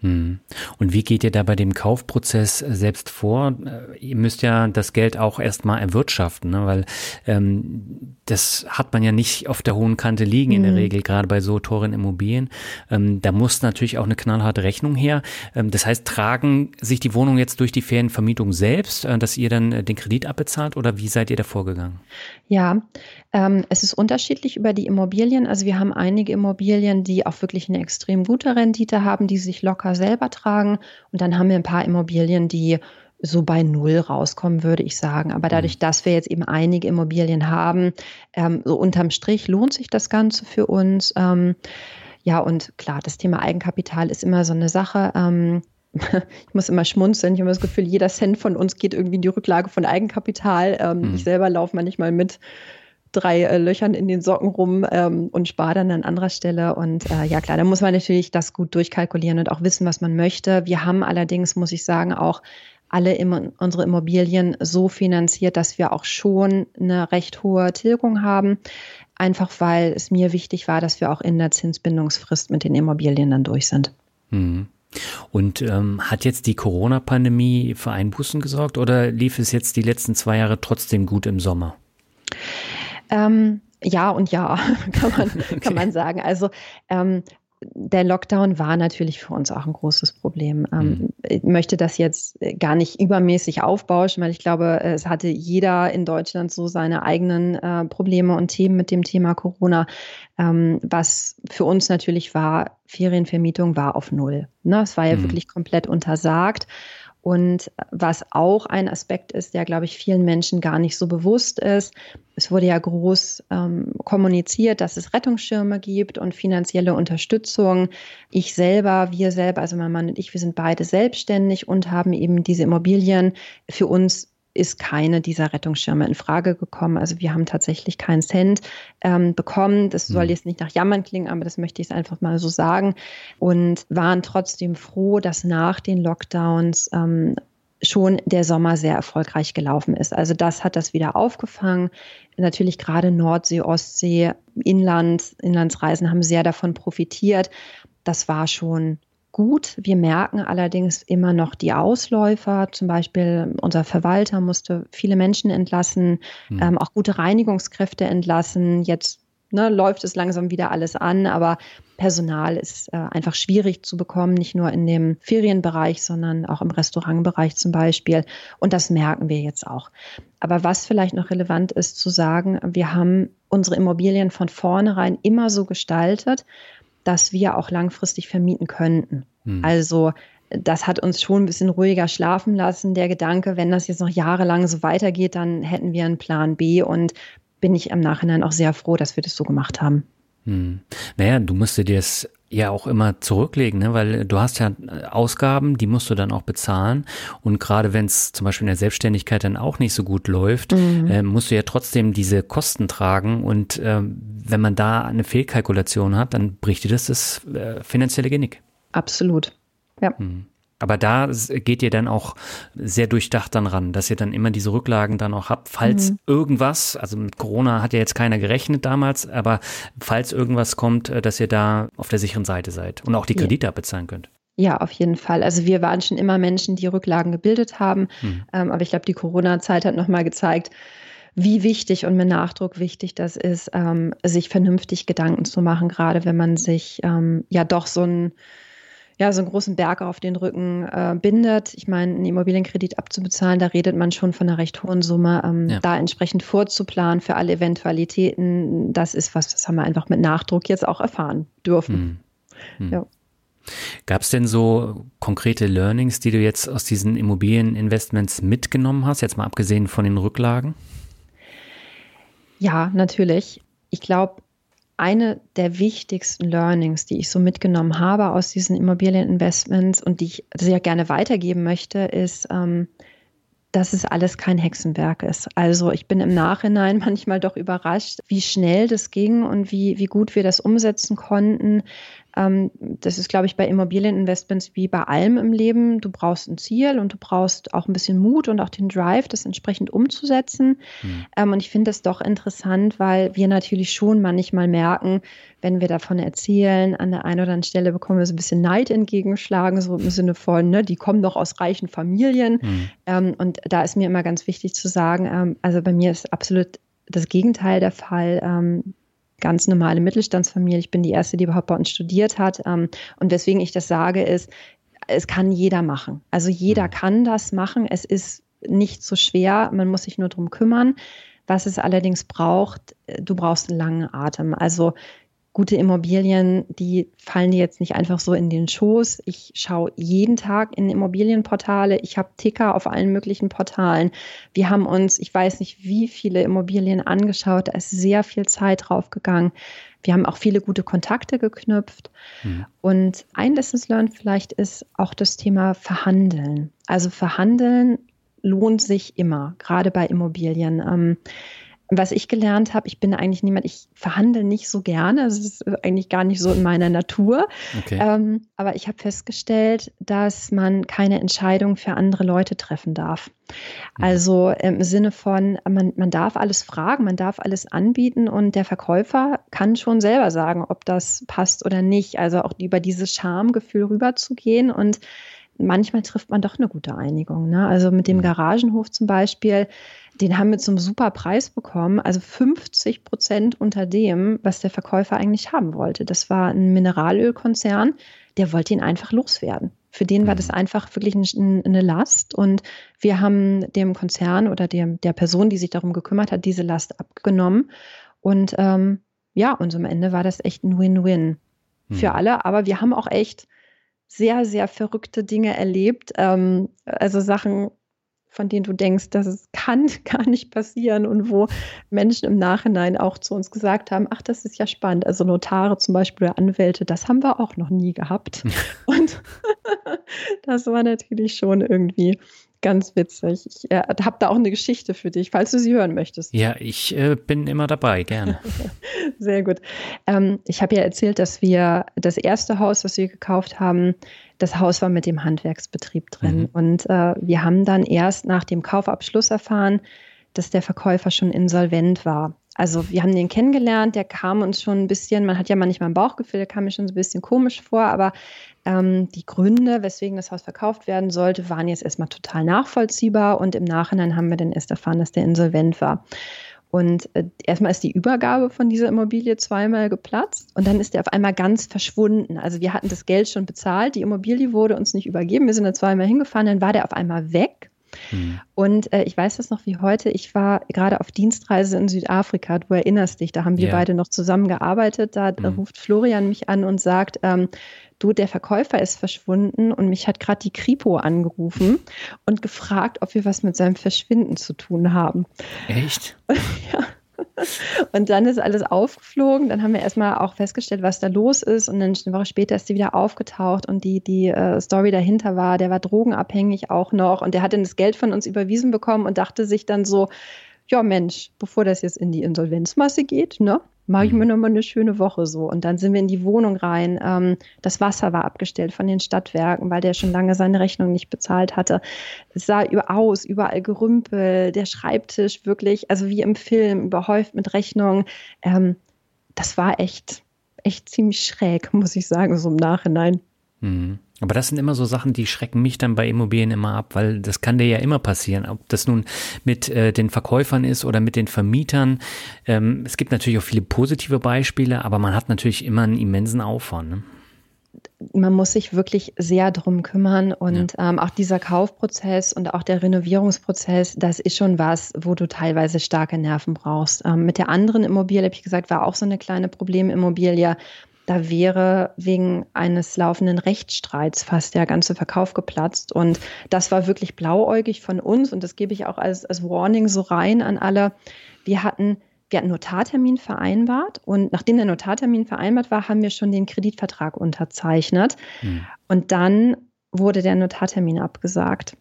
Hm. Und wie geht ihr da bei dem Kaufprozess selbst vor? Äh, ihr müsst ja das Geld auch erstmal erwirtschaften, ne? weil ähm, das hat man ja nicht auf der hohen Kante liegen in der mhm. Regel, gerade bei so teuren Immobilien. Ähm, da muss natürlich auch eine knallharte Rechnung her. Ähm, das heißt, tragen sich die Wohnungen jetzt durch die Ferienvermietung selbst, äh, dass ihr dann äh, den Kredit abbezahlt oder wie seid ihr da vorgegangen? Ja, ähm, es ist unterschiedlich über die Immobilien. Also wir haben einige Immobilien, die auch wirklich eine extrem gute Rendite haben, die sich locker selber tragen. Und dann haben wir ein paar Immobilien, die so bei Null rauskommen, würde ich sagen. Aber dadurch, mhm. dass wir jetzt eben einige Immobilien haben, ähm, so unterm Strich lohnt sich das Ganze für uns. Ähm, ja, und klar, das Thema Eigenkapital ist immer so eine Sache. Ähm, ich muss immer schmunzeln. Ich habe das Gefühl, jeder Cent von uns geht irgendwie in die Rücklage von Eigenkapital. Ähm, mhm. Ich selber laufe manchmal mit drei äh, Löchern in den Socken rum ähm, und spare dann an anderer Stelle. Und äh, ja klar, da muss man natürlich das gut durchkalkulieren und auch wissen, was man möchte. Wir haben allerdings, muss ich sagen, auch alle im, unsere Immobilien so finanziert, dass wir auch schon eine recht hohe Tilgung haben. Einfach weil es mir wichtig war, dass wir auch in der Zinsbindungsfrist mit den Immobilien dann durch sind. Mhm. Und ähm, hat jetzt die Corona-Pandemie für Einbußen gesorgt oder lief es jetzt die letzten zwei Jahre trotzdem gut im Sommer? Ähm, ja und ja, kann man, okay. kann man sagen. Also ähm, der Lockdown war natürlich für uns auch ein großes Problem. Ähm, mhm. Ich möchte das jetzt gar nicht übermäßig aufbauschen, weil ich glaube, es hatte jeder in Deutschland so seine eigenen äh, Probleme und Themen mit dem Thema Corona. Ähm, was für uns natürlich war, Ferienvermietung war auf Null. Ne? Es war ja mhm. wirklich komplett untersagt. Und was auch ein Aspekt ist, der, glaube ich, vielen Menschen gar nicht so bewusst ist, es wurde ja groß ähm, kommuniziert, dass es Rettungsschirme gibt und finanzielle Unterstützung. Ich selber, wir selber, also mein Mann und ich, wir sind beide selbstständig und haben eben diese Immobilien für uns ist keine dieser Rettungsschirme in Frage gekommen. Also wir haben tatsächlich keinen Cent ähm, bekommen. Das soll hm. jetzt nicht nach Jammern klingen, aber das möchte ich einfach mal so sagen. Und waren trotzdem froh, dass nach den Lockdowns ähm, schon der Sommer sehr erfolgreich gelaufen ist. Also das hat das wieder aufgefangen. Natürlich gerade Nordsee, Ostsee, Inland, Inlandsreisen haben sehr davon profitiert. Das war schon gut. Wir merken allerdings immer noch die Ausläufer. Zum Beispiel unser Verwalter musste viele Menschen entlassen, mhm. ähm, auch gute Reinigungskräfte entlassen. Jetzt ne, läuft es langsam wieder alles an, aber Personal ist äh, einfach schwierig zu bekommen, nicht nur in dem Ferienbereich, sondern auch im Restaurantbereich zum Beispiel. Und das merken wir jetzt auch. Aber was vielleicht noch relevant ist zu sagen, wir haben unsere Immobilien von vornherein immer so gestaltet, dass wir auch langfristig vermieten könnten. Hm. Also das hat uns schon ein bisschen ruhiger schlafen lassen. Der Gedanke, wenn das jetzt noch jahrelang so weitergeht, dann hätten wir einen Plan B und bin ich im Nachhinein auch sehr froh, dass wir das so gemacht haben. Hm. Naja, du musst dir das ja auch immer zurücklegen, ne? weil du hast ja äh, Ausgaben, die musst du dann auch bezahlen. Und gerade wenn es zum Beispiel in der Selbstständigkeit dann auch nicht so gut läuft, mhm. äh, musst du ja trotzdem diese Kosten tragen. Und äh, wenn man da eine Fehlkalkulation hat, dann bricht dir das das äh, finanzielle Genick. Absolut. Ja. Mhm. Aber da geht ihr dann auch sehr durchdacht dann ran, dass ihr dann immer diese Rücklagen dann auch habt, falls mhm. irgendwas, also mit Corona hat ja jetzt keiner gerechnet damals, aber falls irgendwas kommt, äh, dass ihr da auf der sicheren Seite seid und auch die Kredite ja. abbezahlen könnt. Ja, auf jeden Fall. Also wir waren schon immer Menschen, die Rücklagen gebildet haben, mhm. ähm, aber ich glaube, die Corona-Zeit hat nochmal gezeigt, wie wichtig und mit Nachdruck wichtig das ist, ähm, sich vernünftig Gedanken zu machen, gerade wenn man sich ähm, ja doch so ein ja, so einen großen Berg auf den Rücken äh, bindet. Ich meine, einen Immobilienkredit abzubezahlen, da redet man schon von einer recht hohen Summe. Ähm, ja. Da entsprechend vorzuplanen für alle Eventualitäten, das ist was, das haben wir einfach mit Nachdruck jetzt auch erfahren dürfen. Hm. Hm. Ja. Gab es denn so konkrete Learnings, die du jetzt aus diesen Immobilieninvestments mitgenommen hast, jetzt mal abgesehen von den Rücklagen? Ja, natürlich. Ich glaube, eine der wichtigsten Learnings, die ich so mitgenommen habe aus diesen Immobilieninvestments und die ich sehr gerne weitergeben möchte, ist, ähm, dass es alles kein Hexenwerk ist. Also ich bin im Nachhinein manchmal doch überrascht, wie schnell das ging und wie, wie gut wir das umsetzen konnten. Ähm, das ist, glaube ich, bei Immobilieninvestments wie bei allem im Leben. Du brauchst ein Ziel und du brauchst auch ein bisschen Mut und auch den Drive, das entsprechend umzusetzen. Mhm. Und ich finde das doch interessant, weil wir natürlich schon manchmal merken, wenn wir davon erzählen, an der einen oder anderen Stelle bekommen wir so ein bisschen Neid entgegenschlagen, so im Sinne von, ne, die kommen doch aus reichen Familien. Mhm. Und da ist mir immer ganz wichtig zu sagen, also bei mir ist absolut das Gegenteil der Fall. Ganz normale Mittelstandsfamilie. Ich bin die erste, die überhaupt bei uns studiert hat. Ähm, und weswegen ich das sage, ist, es kann jeder machen. Also jeder mhm. kann das machen. Es ist nicht so schwer. Man muss sich nur darum kümmern. Was es allerdings braucht, äh, du brauchst einen langen Atem. Also gute Immobilien, die fallen dir jetzt nicht einfach so in den Schoß. Ich schaue jeden Tag in Immobilienportale. Ich habe Ticker auf allen möglichen Portalen. Wir haben uns, ich weiß nicht, wie viele Immobilien angeschaut. Da ist sehr viel Zeit draufgegangen. Wir haben auch viele gute Kontakte geknüpft. Mhm. Und ein Lessons learned vielleicht ist auch das Thema Verhandeln. Also Verhandeln lohnt sich immer, gerade bei Immobilien. Ähm, was ich gelernt habe, ich bin eigentlich niemand, ich verhandle nicht so gerne. Das ist eigentlich gar nicht so in meiner Natur. Okay. Ähm, aber ich habe festgestellt, dass man keine Entscheidung für andere Leute treffen darf. Mhm. Also im Sinne von, man, man darf alles fragen, man darf alles anbieten und der Verkäufer kann schon selber sagen, ob das passt oder nicht. Also auch über dieses Schamgefühl rüberzugehen und manchmal trifft man doch eine gute Einigung. Ne? Also mit dem mhm. Garagenhof zum Beispiel den haben wir zum super Preis bekommen, also 50 Prozent unter dem, was der Verkäufer eigentlich haben wollte. Das war ein Mineralölkonzern, der wollte ihn einfach loswerden. Für den war das mhm. einfach wirklich eine Last und wir haben dem Konzern oder dem, der Person, die sich darum gekümmert hat, diese Last abgenommen. Und ähm, ja, und am Ende war das echt ein Win-Win für mhm. alle. Aber wir haben auch echt sehr, sehr verrückte Dinge erlebt. Ähm, also Sachen, von denen du denkst, dass es kann gar nicht passieren und wo Menschen im Nachhinein auch zu uns gesagt haben, ach, das ist ja spannend. Also Notare zum Beispiel oder Anwälte, das haben wir auch noch nie gehabt. und das war natürlich schon irgendwie ganz witzig. Ich äh, habe da auch eine Geschichte für dich, falls du sie hören möchtest. Ja, ich äh, bin immer dabei, gerne. Sehr gut. Ähm, ich habe ja erzählt, dass wir das erste Haus, was wir gekauft haben, das Haus war mit dem Handwerksbetrieb drin. Mhm. Und äh, wir haben dann erst nach dem Kaufabschluss erfahren, dass der Verkäufer schon insolvent war. Also wir haben den kennengelernt, der kam uns schon ein bisschen, man hat ja manchmal ein Bauchgefühl, der kam mir schon so ein bisschen komisch vor, aber ähm, die Gründe, weswegen das Haus verkauft werden sollte, waren jetzt erstmal total nachvollziehbar und im Nachhinein haben wir dann erst erfahren, dass der insolvent war. Und äh, erstmal ist die Übergabe von dieser Immobilie zweimal geplatzt und dann ist er auf einmal ganz verschwunden. Also wir hatten das Geld schon bezahlt, die Immobilie wurde uns nicht übergeben, wir sind da zweimal hingefahren, dann war der auf einmal weg. Mhm. Und äh, ich weiß das noch wie heute. Ich war gerade auf Dienstreise in Südafrika. Du erinnerst dich, da haben wir yeah. beide noch zusammengearbeitet. Da mhm. ruft Florian mich an und sagt, ähm, du, der Verkäufer ist verschwunden und mich hat gerade die Kripo angerufen und gefragt, ob wir was mit seinem Verschwinden zu tun haben. Echt? ja. Und dann ist alles aufgeflogen. Dann haben wir erstmal auch festgestellt, was da los ist. Und dann eine Woche später ist sie wieder aufgetaucht und die, die äh, Story dahinter war, der war drogenabhängig auch noch und der hat dann das Geld von uns überwiesen bekommen und dachte sich dann so, ja Mensch, bevor das jetzt in die Insolvenzmasse geht, ne, mache ich mir mhm. nochmal eine schöne Woche so. Und dann sind wir in die Wohnung rein. Ähm, das Wasser war abgestellt von den Stadtwerken, weil der schon lange seine Rechnung nicht bezahlt hatte. Es sah aus, überall Gerümpel, der Schreibtisch wirklich, also wie im Film, überhäuft mit Rechnungen. Ähm, das war echt, echt ziemlich schräg, muss ich sagen, so im Nachhinein. Mhm. Aber das sind immer so Sachen, die schrecken mich dann bei Immobilien immer ab, weil das kann dir ja immer passieren, ob das nun mit äh, den Verkäufern ist oder mit den Vermietern. Ähm, es gibt natürlich auch viele positive Beispiele, aber man hat natürlich immer einen immensen Aufwand. Ne? man muss sich wirklich sehr drum kümmern und ja. ähm, auch dieser Kaufprozess und auch der Renovierungsprozess, das ist schon was, wo du teilweise starke Nerven brauchst. Ähm, mit der anderen Immobilie, habe ich gesagt, war auch so eine kleine Problemimmobilie da wäre wegen eines laufenden Rechtsstreits fast der ganze Verkauf geplatzt. Und das war wirklich blauäugig von uns und das gebe ich auch als, als Warning so rein an alle. Wir hatten wir hatten Notartermin vereinbart und nachdem der Notartermin vereinbart war, haben wir schon den Kreditvertrag unterzeichnet. Hm. Und dann wurde der Notartermin abgesagt.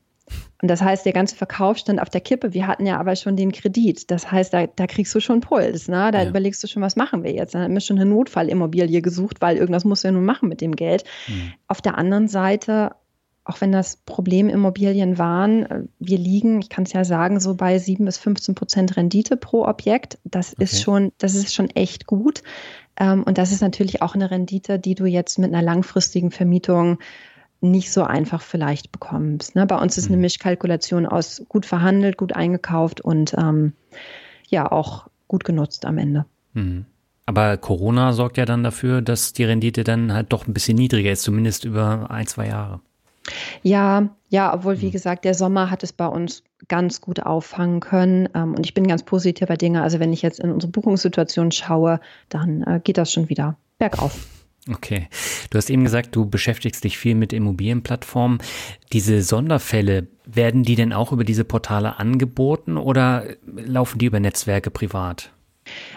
Und das heißt, der ganze Verkauf stand auf der Kippe. Wir hatten ja aber schon den Kredit. Das heißt, da, da kriegst du schon Puls. Ne? Da ja. überlegst du schon, was machen wir jetzt? Dann haben wir schon eine Notfallimmobilie gesucht, weil irgendwas muss ja nun machen mit dem Geld. Mhm. Auf der anderen Seite, auch wenn das Problemimmobilien waren, äh, wir liegen, ich kann es ja sagen, so bei 7 bis 15 Prozent Rendite pro Objekt. Das okay. ist schon, das ist schon echt gut. Ähm, und das ist natürlich auch eine Rendite, die du jetzt mit einer langfristigen Vermietung nicht so einfach vielleicht bekommst. Ne? Bei uns ist eine mhm. Mischkalkulation aus gut verhandelt, gut eingekauft und ähm, ja auch gut genutzt am Ende. Mhm. Aber Corona sorgt ja dann dafür, dass die Rendite dann halt doch ein bisschen niedriger ist, zumindest über ein, zwei Jahre. Ja, ja, obwohl, wie mhm. gesagt, der Sommer hat es bei uns ganz gut auffangen können. Ähm, und ich bin ganz positiver Dinge. Also wenn ich jetzt in unsere Buchungssituation schaue, dann äh, geht das schon wieder bergauf. Okay. Du hast eben gesagt, du beschäftigst dich viel mit Immobilienplattformen. Diese Sonderfälle, werden die denn auch über diese Portale angeboten oder laufen die über Netzwerke privat?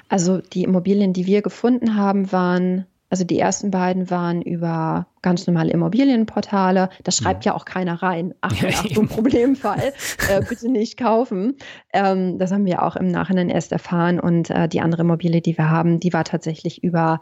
Also die Immobilien, die wir gefunden haben, waren, also die ersten beiden waren über ganz normale Immobilienportale. Da schreibt ja, ja auch keiner rein. Achtung, ja, Achtung, Problemfall. äh, bitte nicht kaufen. Ähm, das haben wir auch im Nachhinein erst erfahren. Und äh, die andere Immobilie, die wir haben, die war tatsächlich über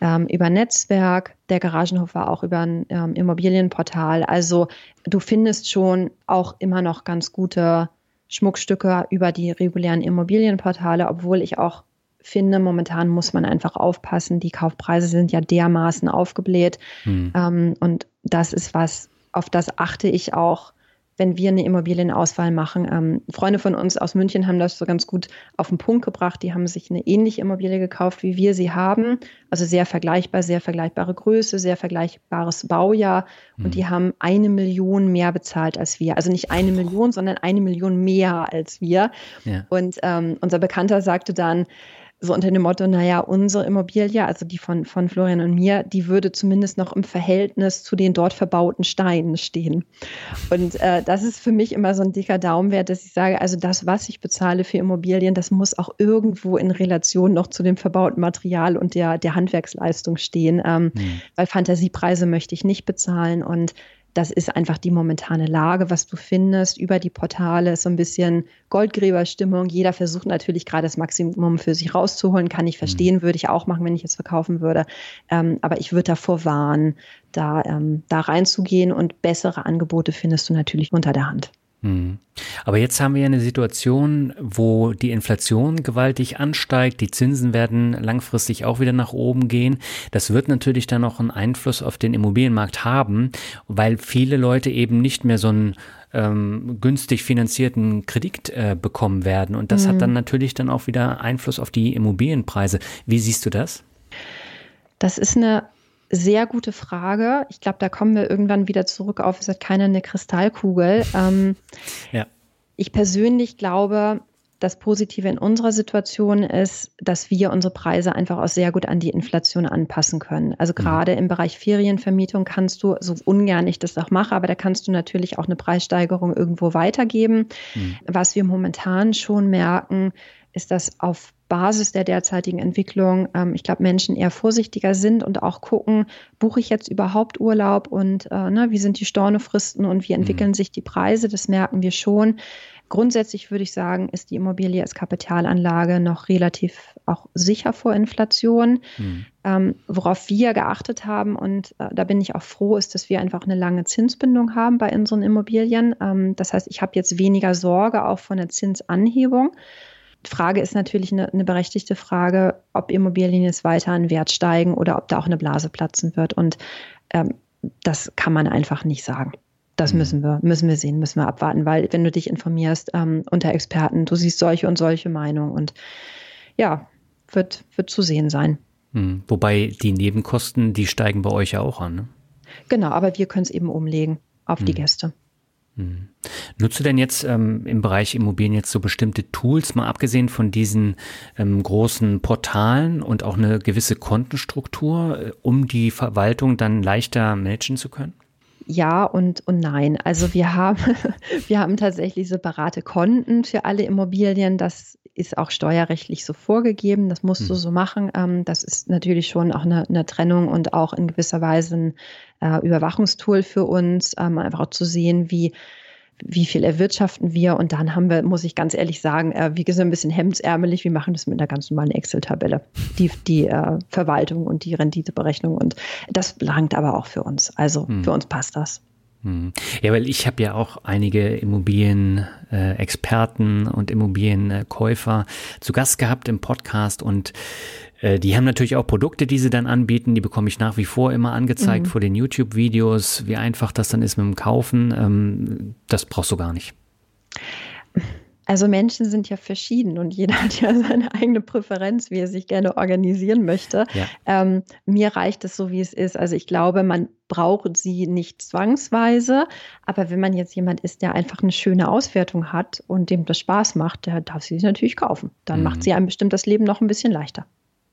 ähm, über Netzwerk. Der Garagenhof war auch über ein ähm, Immobilienportal. Also du findest schon auch immer noch ganz gute Schmuckstücke über die regulären Immobilienportale, obwohl ich auch finde, momentan muss man einfach aufpassen. Die Kaufpreise sind ja dermaßen aufgebläht. Hm. Ähm, und das ist was, auf das achte ich auch wenn wir eine Immobilienauswahl machen. Ähm, Freunde von uns aus München haben das so ganz gut auf den Punkt gebracht. Die haben sich eine ähnliche Immobilie gekauft, wie wir sie haben. Also sehr vergleichbar, sehr vergleichbare Größe, sehr vergleichbares Baujahr. Und mhm. die haben eine Million mehr bezahlt als wir. Also nicht eine Million, sondern eine Million mehr als wir. Ja. Und ähm, unser Bekannter sagte dann, so unter dem Motto, naja, unsere Immobilie, also die von, von Florian und mir, die würde zumindest noch im Verhältnis zu den dort verbauten Steinen stehen. Und äh, das ist für mich immer so ein dicker Daumenwert, dass ich sage, also das, was ich bezahle für Immobilien, das muss auch irgendwo in Relation noch zu dem verbauten Material und der, der Handwerksleistung stehen. Ähm, mhm. Weil Fantasiepreise möchte ich nicht bezahlen und das ist einfach die momentane Lage, was du findest über die Portale, so ein bisschen Goldgräberstimmung. Jeder versucht natürlich gerade das Maximum für sich rauszuholen, kann ich verstehen, mhm. würde ich auch machen, wenn ich es verkaufen würde. Ähm, aber ich würde davor warnen, da, ähm, da reinzugehen und bessere Angebote findest du natürlich unter der Hand. Hm. Aber jetzt haben wir ja eine Situation, wo die Inflation gewaltig ansteigt, die Zinsen werden langfristig auch wieder nach oben gehen. Das wird natürlich dann auch einen Einfluss auf den Immobilienmarkt haben, weil viele Leute eben nicht mehr so einen ähm, günstig finanzierten Kredit äh, bekommen werden. Und das mhm. hat dann natürlich dann auch wieder Einfluss auf die Immobilienpreise. Wie siehst du das? Das ist eine sehr gute Frage. Ich glaube, da kommen wir irgendwann wieder zurück auf, es hat keiner eine Kristallkugel. Ähm, ja. Ich persönlich glaube, das Positive in unserer Situation ist, dass wir unsere Preise einfach auch sehr gut an die Inflation anpassen können. Also mhm. gerade im Bereich Ferienvermietung kannst du, so ungern ich das auch mache, aber da kannst du natürlich auch eine Preissteigerung irgendwo weitergeben. Mhm. Was wir momentan schon merken, ist, dass auf Basis der derzeitigen Entwicklung, ähm, ich glaube, Menschen eher vorsichtiger sind und auch gucken, buche ich jetzt überhaupt Urlaub und äh, ne, wie sind die Stornofristen und wie mhm. entwickeln mhm. sich die Preise, das merken wir schon. Grundsätzlich würde ich sagen, ist die Immobilie als Kapitalanlage noch relativ auch sicher vor Inflation. Mhm. Ähm, worauf wir geachtet haben, und äh, da bin ich auch froh, ist, dass wir einfach eine lange Zinsbindung haben bei unseren Immobilien. Ähm, das heißt, ich habe jetzt weniger Sorge auch von der Zinsanhebung. Frage ist natürlich eine, eine, berechtigte Frage, ob Immobilien jetzt weiter an Wert steigen oder ob da auch eine Blase platzen wird. Und ähm, das kann man einfach nicht sagen. Das mhm. müssen wir, müssen wir sehen, müssen wir abwarten, weil wenn du dich informierst ähm, unter Experten, du siehst solche und solche Meinungen und ja, wird, wird zu sehen sein. Mhm. Wobei die Nebenkosten, die steigen bei euch ja auch an. Ne? Genau, aber wir können es eben umlegen auf mhm. die Gäste. Hm. Nutzt du denn jetzt ähm, im Bereich Immobilien jetzt so bestimmte Tools, mal abgesehen von diesen ähm, großen Portalen und auch eine gewisse Kontenstruktur, äh, um die Verwaltung dann leichter managen zu können? Ja und, und nein. Also wir haben, wir haben tatsächlich separate Konten für alle Immobilien. Das ist auch steuerrechtlich so vorgegeben. Das musst hm. du so machen. Ähm, das ist natürlich schon auch eine, eine Trennung und auch in gewisser Weise ein äh, Überwachungstool für uns, ähm, einfach auch zu sehen, wie wie viel erwirtschaften wir und dann haben wir, muss ich ganz ehrlich sagen, äh, wie gesagt, ein bisschen hemdsärmelig, wir machen das mit einer ganz normalen Excel-Tabelle, die, die äh, Verwaltung und die Renditeberechnung und das langt aber auch für uns. Also hm. für uns passt das. Hm. Ja, weil ich habe ja auch einige Immobilienexperten äh, und Immobilienkäufer zu Gast gehabt im Podcast und äh, die haben natürlich auch Produkte, die sie dann anbieten. Die bekomme ich nach wie vor immer angezeigt mhm. vor den YouTube-Videos. Wie einfach das dann ist mit dem Kaufen, ähm, das brauchst du gar nicht. Also Menschen sind ja verschieden und jeder hat ja seine eigene Präferenz, wie er sich gerne organisieren möchte. Ja. Ähm, mir reicht es so, wie es ist. Also ich glaube, man braucht sie nicht zwangsweise, aber wenn man jetzt jemand ist, der einfach eine schöne Auswertung hat und dem das Spaß macht, der darf sie sich natürlich kaufen. Dann mhm. macht sie einem bestimmt das Leben noch ein bisschen leichter.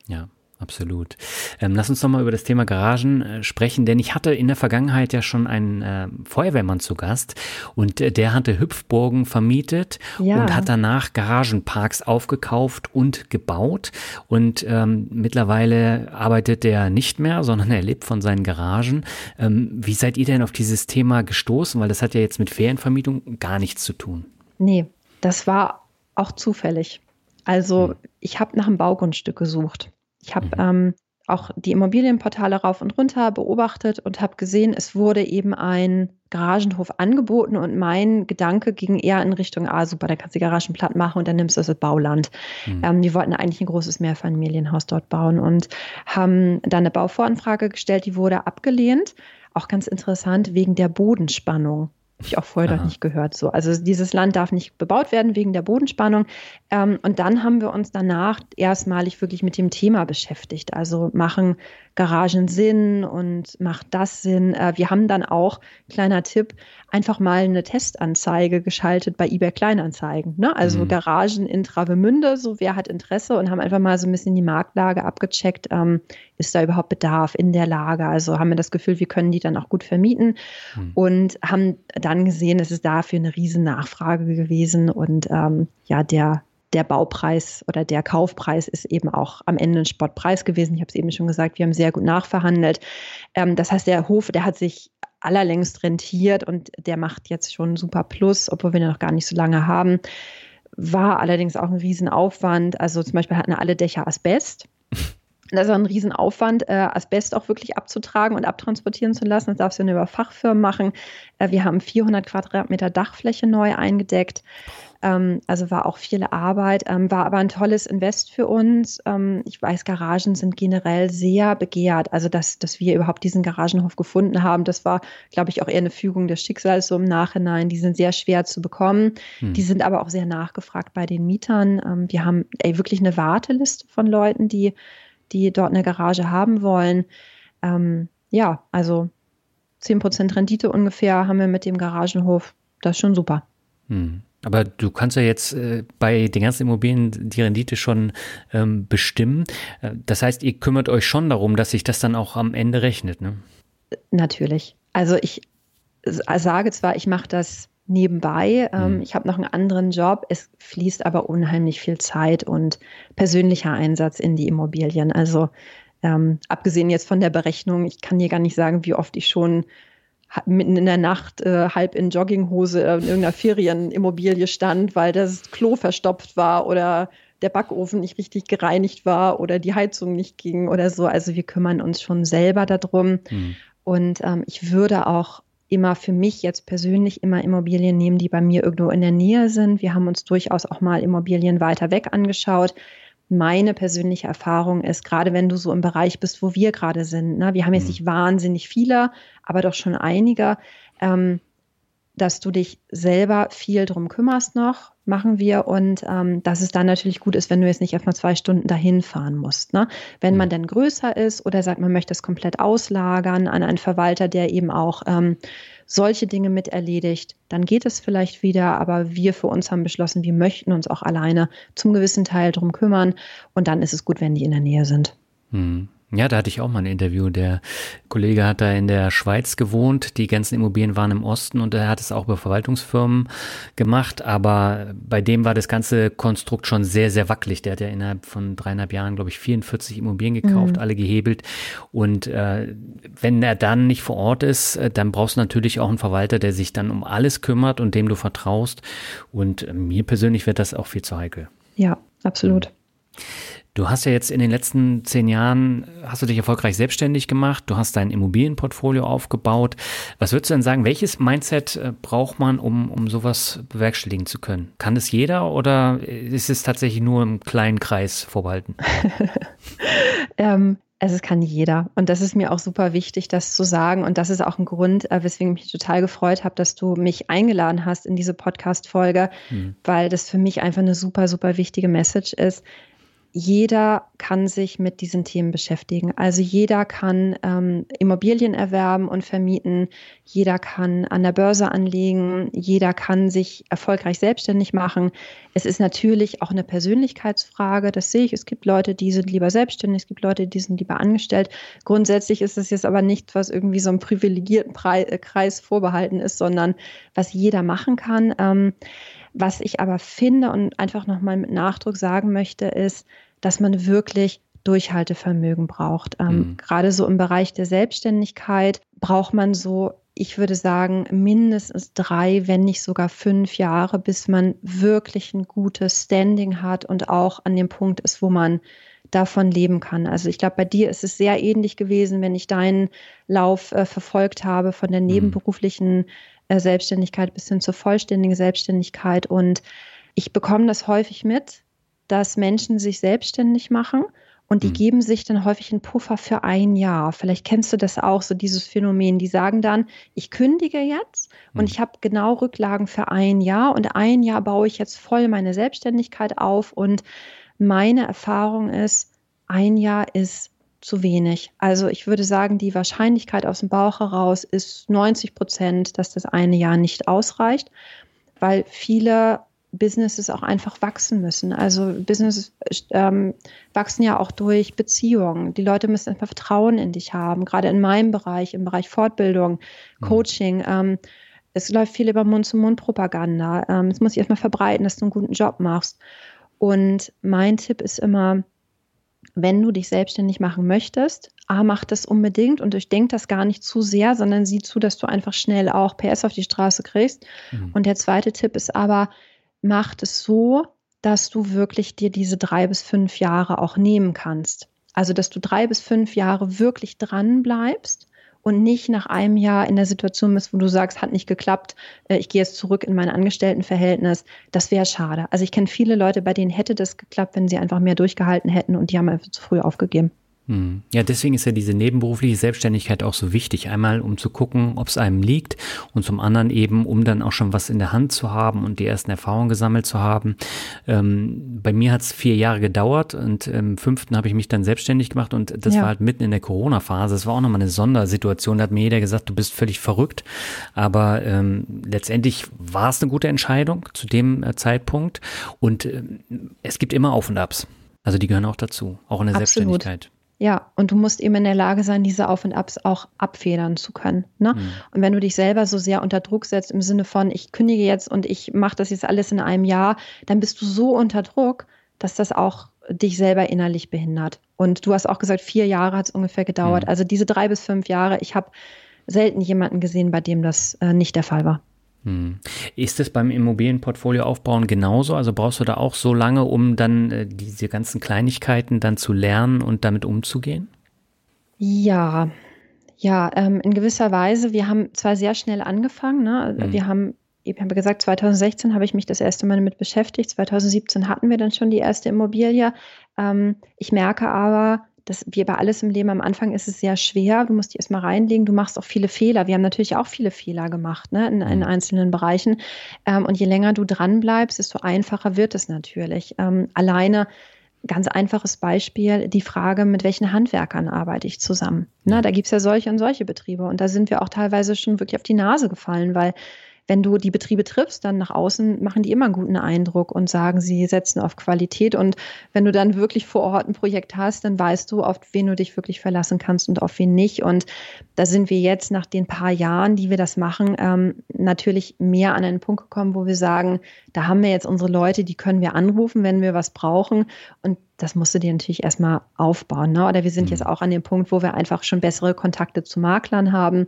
Ja, absolut. Ähm, lass uns nochmal über das Thema Garagen äh, sprechen, denn ich hatte in der Vergangenheit ja schon einen äh, Feuerwehrmann zu Gast und äh, der hatte Hüpfburgen vermietet ja. und hat danach Garagenparks aufgekauft und gebaut. Und ähm, mittlerweile arbeitet der nicht mehr, sondern er lebt von seinen Garagen. Ähm, wie seid ihr denn auf dieses Thema gestoßen? Weil das hat ja jetzt mit Ferienvermietung gar nichts zu tun. Nee, das war auch zufällig. Also hm. ich habe nach einem Baugrundstück gesucht. Ich habe mhm. ähm, auch die Immobilienportale rauf und runter beobachtet und habe gesehen, es wurde eben ein Garagenhof angeboten und mein Gedanke ging eher in Richtung, ah super, da kannst du die Garagen platt machen und dann nimmst du das Bauland. Mhm. Ähm, die wollten eigentlich ein großes Mehrfamilienhaus dort bauen und haben dann eine Bauvoranfrage gestellt, die wurde abgelehnt. Auch ganz interessant wegen der Bodenspannung. Habe ich auch vorher noch nicht gehört. So. Also dieses Land darf nicht bebaut werden wegen der Bodenspannung. Ähm, und dann haben wir uns danach erstmalig wirklich mit dem Thema beschäftigt. Also machen Garagen Sinn und macht das Sinn. Äh, wir haben dann auch, kleiner Tipp, einfach mal eine Testanzeige geschaltet bei eBay Kleinanzeigen. Ne? Also mhm. Garagen in Travemünde, so wer hat Interesse und haben einfach mal so ein bisschen die Marktlage abgecheckt. Ähm, ist da überhaupt Bedarf in der Lage? Also haben wir das Gefühl, wir können die dann auch gut vermieten mhm. und haben dann gesehen, es ist dafür eine riesen Nachfrage gewesen und ähm, ja, der der Baupreis oder der Kaufpreis ist eben auch am Ende ein Spottpreis gewesen. Ich habe es eben schon gesagt, wir haben sehr gut nachverhandelt. Ähm, das heißt, der Hof, der hat sich allerlängst rentiert und der macht jetzt schon super Plus, obwohl wir noch gar nicht so lange haben. War allerdings auch ein Riesenaufwand. Also zum Beispiel hatten alle Dächer Asbest. Das ist ein Riesenaufwand, äh, Asbest auch wirklich abzutragen und abtransportieren zu lassen. Das darfst du nur über Fachfirmen machen. Äh, wir haben 400 Quadratmeter Dachfläche neu eingedeckt. Ähm, also war auch viel Arbeit, ähm, war aber ein tolles Invest für uns. Ähm, ich weiß, Garagen sind generell sehr begehrt. Also, dass, dass wir überhaupt diesen Garagenhof gefunden haben, das war, glaube ich, auch eher eine Fügung des Schicksals so im Nachhinein. Die sind sehr schwer zu bekommen. Hm. Die sind aber auch sehr nachgefragt bei den Mietern. Ähm, wir haben ey, wirklich eine Warteliste von Leuten, die, die dort eine Garage haben wollen. Ähm, ja, also 10% Rendite ungefähr haben wir mit dem Garagenhof. Das ist schon super. Hm. Aber du kannst ja jetzt äh, bei den ganzen Immobilien die Rendite schon ähm, bestimmen. Äh, das heißt, ihr kümmert euch schon darum, dass sich das dann auch am Ende rechnet, ne? Natürlich. Also ich sage zwar, ich mache das nebenbei. Ähm, mhm. Ich habe noch einen anderen Job. Es fließt aber unheimlich viel Zeit und persönlicher Einsatz in die Immobilien. Also ähm, abgesehen jetzt von der Berechnung, ich kann dir gar nicht sagen, wie oft ich schon mitten in der Nacht äh, halb in Jogginghose in irgendeiner Ferienimmobilie stand, weil das Klo verstopft war oder der Backofen nicht richtig gereinigt war oder die Heizung nicht ging oder so. Also wir kümmern uns schon selber darum. Mhm. Und ähm, ich würde auch immer für mich jetzt persönlich immer Immobilien nehmen, die bei mir irgendwo in der Nähe sind. Wir haben uns durchaus auch mal Immobilien weiter weg angeschaut meine persönliche Erfahrung ist, gerade wenn du so im Bereich bist, wo wir gerade sind, ne, wir haben jetzt mhm. nicht wahnsinnig viele, aber doch schon einige, ähm, dass du dich selber viel drum kümmerst noch, machen wir. Und ähm, dass es dann natürlich gut ist, wenn du jetzt nicht erstmal zwei Stunden dahin fahren musst. Ne? Wenn man mhm. dann größer ist oder sagt, man möchte es komplett auslagern an einen Verwalter, der eben auch ähm, solche Dinge mit erledigt, dann geht es vielleicht wieder. Aber wir für uns haben beschlossen, wir möchten uns auch alleine zum gewissen Teil drum kümmern. Und dann ist es gut, wenn die in der Nähe sind. Hm. Ja, da hatte ich auch mal ein Interview. Der Kollege hat da in der Schweiz gewohnt. Die ganzen Immobilien waren im Osten und er hat es auch bei Verwaltungsfirmen gemacht. Aber bei dem war das ganze Konstrukt schon sehr, sehr wackelig. Der hat ja innerhalb von dreieinhalb Jahren, glaube ich, 44 Immobilien gekauft, mhm. alle gehebelt. Und äh, wenn er dann nicht vor Ort ist, äh, dann brauchst du natürlich auch einen Verwalter, der sich dann um alles kümmert und dem du vertraust. Und äh, mir persönlich wird das auch viel zu heikel. Ja, absolut. Mhm. Du hast ja jetzt in den letzten zehn Jahren, hast du dich erfolgreich selbstständig gemacht, du hast dein Immobilienportfolio aufgebaut. Was würdest du denn sagen, welches Mindset äh, braucht man, um, um sowas bewerkstelligen zu können? Kann das jeder oder ist es tatsächlich nur im kleinen Kreis vorbehalten? ähm, also es kann jeder. Und das ist mir auch super wichtig, das zu sagen. Und das ist auch ein Grund, äh, weswegen ich mich total gefreut habe, dass du mich eingeladen hast in diese Podcast-Folge, mhm. weil das für mich einfach eine super, super wichtige Message ist jeder kann sich mit diesen Themen beschäftigen. Also jeder kann ähm, Immobilien erwerben und vermieten, jeder kann an der Börse anlegen, jeder kann sich erfolgreich selbstständig machen. Es ist natürlich auch eine Persönlichkeitsfrage, das sehe ich. Es gibt Leute, die sind lieber selbstständig, es gibt Leute, die sind lieber angestellt. Grundsätzlich ist es jetzt aber nicht, was irgendwie so einem privilegierten äh, Kreis vorbehalten ist, sondern was jeder machen kann. Ähm, was ich aber finde und einfach nochmal mit Nachdruck sagen möchte, ist, dass man wirklich Durchhaltevermögen braucht. Ähm, mhm. Gerade so im Bereich der Selbstständigkeit braucht man so, ich würde sagen, mindestens drei, wenn nicht sogar fünf Jahre, bis man wirklich ein gutes Standing hat und auch an dem Punkt ist, wo man davon leben kann. Also ich glaube, bei dir ist es sehr ähnlich gewesen, wenn ich deinen Lauf äh, verfolgt habe von der mhm. nebenberuflichen Selbstständigkeit bis hin zur vollständigen Selbstständigkeit. Und ich bekomme das häufig mit, dass Menschen sich selbstständig machen und die mhm. geben sich dann häufig einen Puffer für ein Jahr. Vielleicht kennst du das auch, so dieses Phänomen. Die sagen dann, ich kündige jetzt und mhm. ich habe genau Rücklagen für ein Jahr und ein Jahr baue ich jetzt voll meine Selbstständigkeit auf. Und meine Erfahrung ist, ein Jahr ist zu wenig. Also ich würde sagen, die Wahrscheinlichkeit aus dem Bauch heraus ist 90 Prozent, dass das eine Jahr nicht ausreicht, weil viele Businesses auch einfach wachsen müssen. Also Businesses ähm, wachsen ja auch durch Beziehungen. Die Leute müssen einfach Vertrauen in dich haben, gerade in meinem Bereich, im Bereich Fortbildung, mhm. Coaching. Ähm, es läuft viel über Mund-zu-Mund-Propaganda. Ähm, es muss sich erstmal verbreiten, dass du einen guten Job machst. Und mein Tipp ist immer, wenn du dich selbstständig machen möchtest, A, mach das unbedingt und durchdenk das gar nicht zu sehr, sondern sieh zu, dass du einfach schnell auch PS auf die Straße kriegst. Mhm. Und der zweite Tipp ist aber, mach es so, dass du wirklich dir diese drei bis fünf Jahre auch nehmen kannst. Also, dass du drei bis fünf Jahre wirklich dran bleibst und nicht nach einem Jahr in der Situation bist, wo du sagst, hat nicht geklappt, äh, ich gehe jetzt zurück in mein Angestelltenverhältnis. Das wäre schade. Also ich kenne viele Leute, bei denen hätte das geklappt, wenn sie einfach mehr durchgehalten hätten und die haben einfach zu früh aufgegeben. Hm. Ja, deswegen ist ja diese nebenberufliche Selbstständigkeit auch so wichtig. Einmal, um zu gucken, ob es einem liegt und zum anderen eben, um dann auch schon was in der Hand zu haben und die ersten Erfahrungen gesammelt zu haben. Ähm, bei mir hat es vier Jahre gedauert und im fünften habe ich mich dann selbstständig gemacht und das ja. war halt mitten in der Corona-Phase. Das war auch nochmal eine Sondersituation. Da hat mir jeder gesagt, du bist völlig verrückt. Aber ähm, letztendlich war es eine gute Entscheidung zu dem äh, Zeitpunkt und äh, es gibt immer Auf und Abs. Also die gehören auch dazu, auch in der Absolut. Selbstständigkeit. Ja, und du musst eben in der Lage sein, diese Auf und Abs auch abfedern zu können. Ne? Mhm. Und wenn du dich selber so sehr unter Druck setzt im Sinne von, ich kündige jetzt und ich mache das jetzt alles in einem Jahr, dann bist du so unter Druck, dass das auch dich selber innerlich behindert. Und du hast auch gesagt, vier Jahre hat es ungefähr gedauert. Mhm. Also diese drei bis fünf Jahre, ich habe selten jemanden gesehen, bei dem das äh, nicht der Fall war. Hm. Ist es beim Immobilienportfolio aufbauen genauso? Also brauchst du da auch so lange, um dann äh, diese ganzen Kleinigkeiten dann zu lernen und damit umzugehen? Ja, ja, ähm, in gewisser Weise. Wir haben zwar sehr schnell angefangen. Ne? Hm. Wir haben ich habe gesagt, 2016 habe ich mich das erste Mal damit beschäftigt. 2017 hatten wir dann schon die erste Immobilie. Ähm, ich merke aber, das, wie bei alles im Leben am Anfang ist es sehr schwer. Du musst dich erstmal reinlegen. Du machst auch viele Fehler. Wir haben natürlich auch viele Fehler gemacht ne, in, in mhm. einzelnen Bereichen. Ähm, und je länger du dran bleibst, desto einfacher wird es natürlich. Ähm, alleine ganz einfaches Beispiel, die Frage, mit welchen Handwerkern arbeite ich zusammen. Ne, da gibt es ja solche und solche Betriebe. Und da sind wir auch teilweise schon wirklich auf die Nase gefallen, weil wenn du die Betriebe triffst, dann nach außen machen die immer einen guten Eindruck und sagen, sie setzen auf Qualität. Und wenn du dann wirklich vor Ort ein Projekt hast, dann weißt du, auf wen du dich wirklich verlassen kannst und auf wen nicht. Und da sind wir jetzt nach den paar Jahren, die wir das machen, ähm, natürlich mehr an einen Punkt gekommen, wo wir sagen, da haben wir jetzt unsere Leute, die können wir anrufen, wenn wir was brauchen. Und das musst du dir natürlich erstmal aufbauen. Ne? Oder wir sind mhm. jetzt auch an dem Punkt, wo wir einfach schon bessere Kontakte zu Maklern haben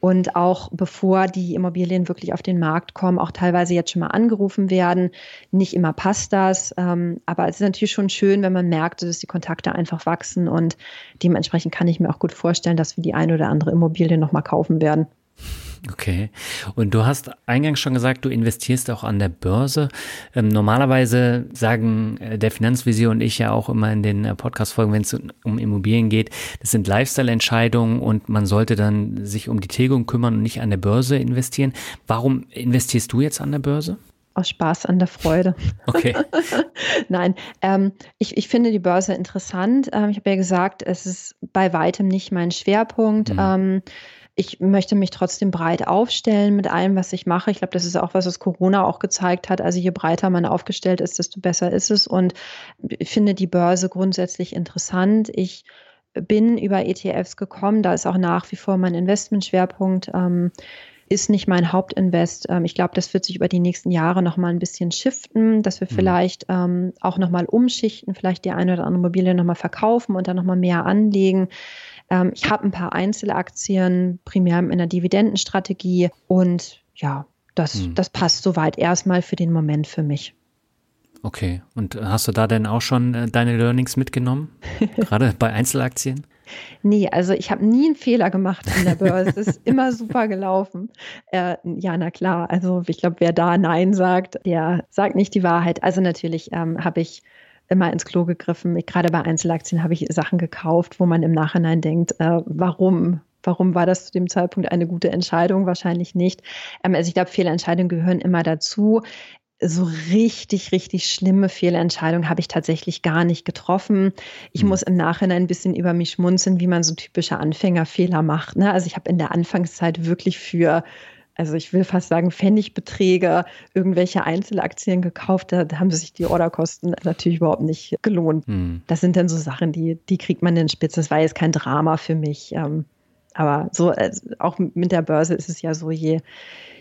und auch bevor die Immobilien wirklich auf den Markt kommen, auch teilweise jetzt schon mal angerufen werden. Nicht immer passt das, ähm, aber es ist natürlich schon schön, wenn man merkt, dass die Kontakte einfach wachsen und dementsprechend kann ich mir auch gut vorstellen, dass wir die eine oder andere Immobilie nochmal kaufen werden. Okay. Und du hast eingangs schon gesagt, du investierst auch an der Börse. Ähm, normalerweise sagen äh, der Finanzvisier und ich ja auch immer in den äh, Podcast-Folgen, wenn es um Immobilien geht, das sind Lifestyle-Entscheidungen und man sollte dann sich um die Tilgung kümmern und nicht an der Börse investieren. Warum investierst du jetzt an der Börse? aus Spaß an der Freude. Okay. Nein, ähm, ich, ich finde die Börse interessant. Ähm, ich habe ja gesagt, es ist bei weitem nicht mein Schwerpunkt. Mhm. Ähm, ich möchte mich trotzdem breit aufstellen mit allem, was ich mache. Ich glaube, das ist auch was, was Corona auch gezeigt hat. Also je breiter man aufgestellt ist, desto besser ist es. Und ich finde die Börse grundsätzlich interessant. Ich bin über ETFs gekommen. Da ist auch nach wie vor mein Investmentschwerpunkt. Ähm, ist nicht mein Hauptinvest. Ähm, ich glaube, das wird sich über die nächsten Jahre noch mal ein bisschen shiften, dass wir mhm. vielleicht ähm, auch noch mal umschichten, vielleicht die eine oder andere Immobilie noch mal verkaufen und dann noch mal mehr anlegen. Ähm, ich habe ein paar Einzelaktien, primär in der Dividendenstrategie und ja, das, hm. das passt soweit erstmal für den Moment für mich. Okay, und hast du da denn auch schon äh, deine Learnings mitgenommen, gerade bei Einzelaktien? Nee, also ich habe nie einen Fehler gemacht an der Börse. es ist immer super gelaufen. Äh, ja, na klar. Also ich glaube, wer da Nein sagt, der sagt nicht die Wahrheit. Also natürlich ähm, habe ich immer ins Klo gegriffen. Ich, gerade bei Einzelaktien habe ich Sachen gekauft, wo man im Nachhinein denkt, äh, warum? Warum war das zu dem Zeitpunkt eine gute Entscheidung? Wahrscheinlich nicht. Ähm, also ich glaube, Fehlentscheidungen gehören immer dazu. So richtig, richtig schlimme Fehlentscheidungen habe ich tatsächlich gar nicht getroffen. Ich mhm. muss im Nachhinein ein bisschen über mich schmunzeln, wie man so typische Anfängerfehler macht. Ne? Also ich habe in der Anfangszeit wirklich für also ich will fast sagen, Pfennigbeträge, irgendwelche Einzelaktien gekauft, da, haben sich die Orderkosten natürlich überhaupt nicht gelohnt. Hm. Das sind dann so Sachen, die, die kriegt man in den Spitz. Das war jetzt kein Drama für mich. Ähm, aber so, also auch mit der Börse ist es ja so, je,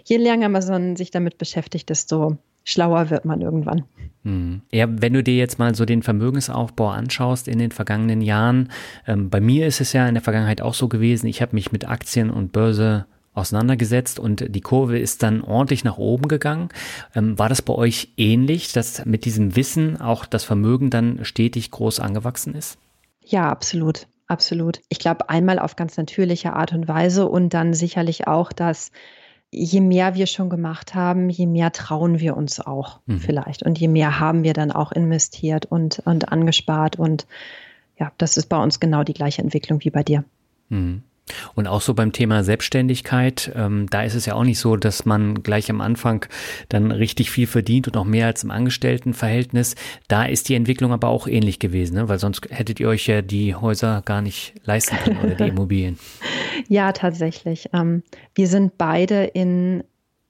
je länger man sich damit beschäftigt, desto schlauer wird man irgendwann. Hm. Ja, wenn du dir jetzt mal so den Vermögensaufbau anschaust in den vergangenen Jahren, ähm, bei mir ist es ja in der Vergangenheit auch so gewesen, ich habe mich mit Aktien und Börse auseinandergesetzt und die Kurve ist dann ordentlich nach oben gegangen. Ähm, war das bei euch ähnlich, dass mit diesem Wissen auch das Vermögen dann stetig groß angewachsen ist? Ja, absolut. Absolut. Ich glaube, einmal auf ganz natürliche Art und Weise und dann sicherlich auch, dass je mehr wir schon gemacht haben, je mehr trauen wir uns auch mhm. vielleicht. Und je mehr haben wir dann auch investiert und, und angespart. Und ja, das ist bei uns genau die gleiche Entwicklung wie bei dir. Mhm. Und auch so beim Thema Selbstständigkeit, ähm, da ist es ja auch nicht so, dass man gleich am Anfang dann richtig viel verdient und auch mehr als im Angestelltenverhältnis. Da ist die Entwicklung aber auch ähnlich gewesen, ne? weil sonst hättet ihr euch ja die Häuser gar nicht leisten können oder die Immobilien. ja, tatsächlich. Ähm, wir sind beide in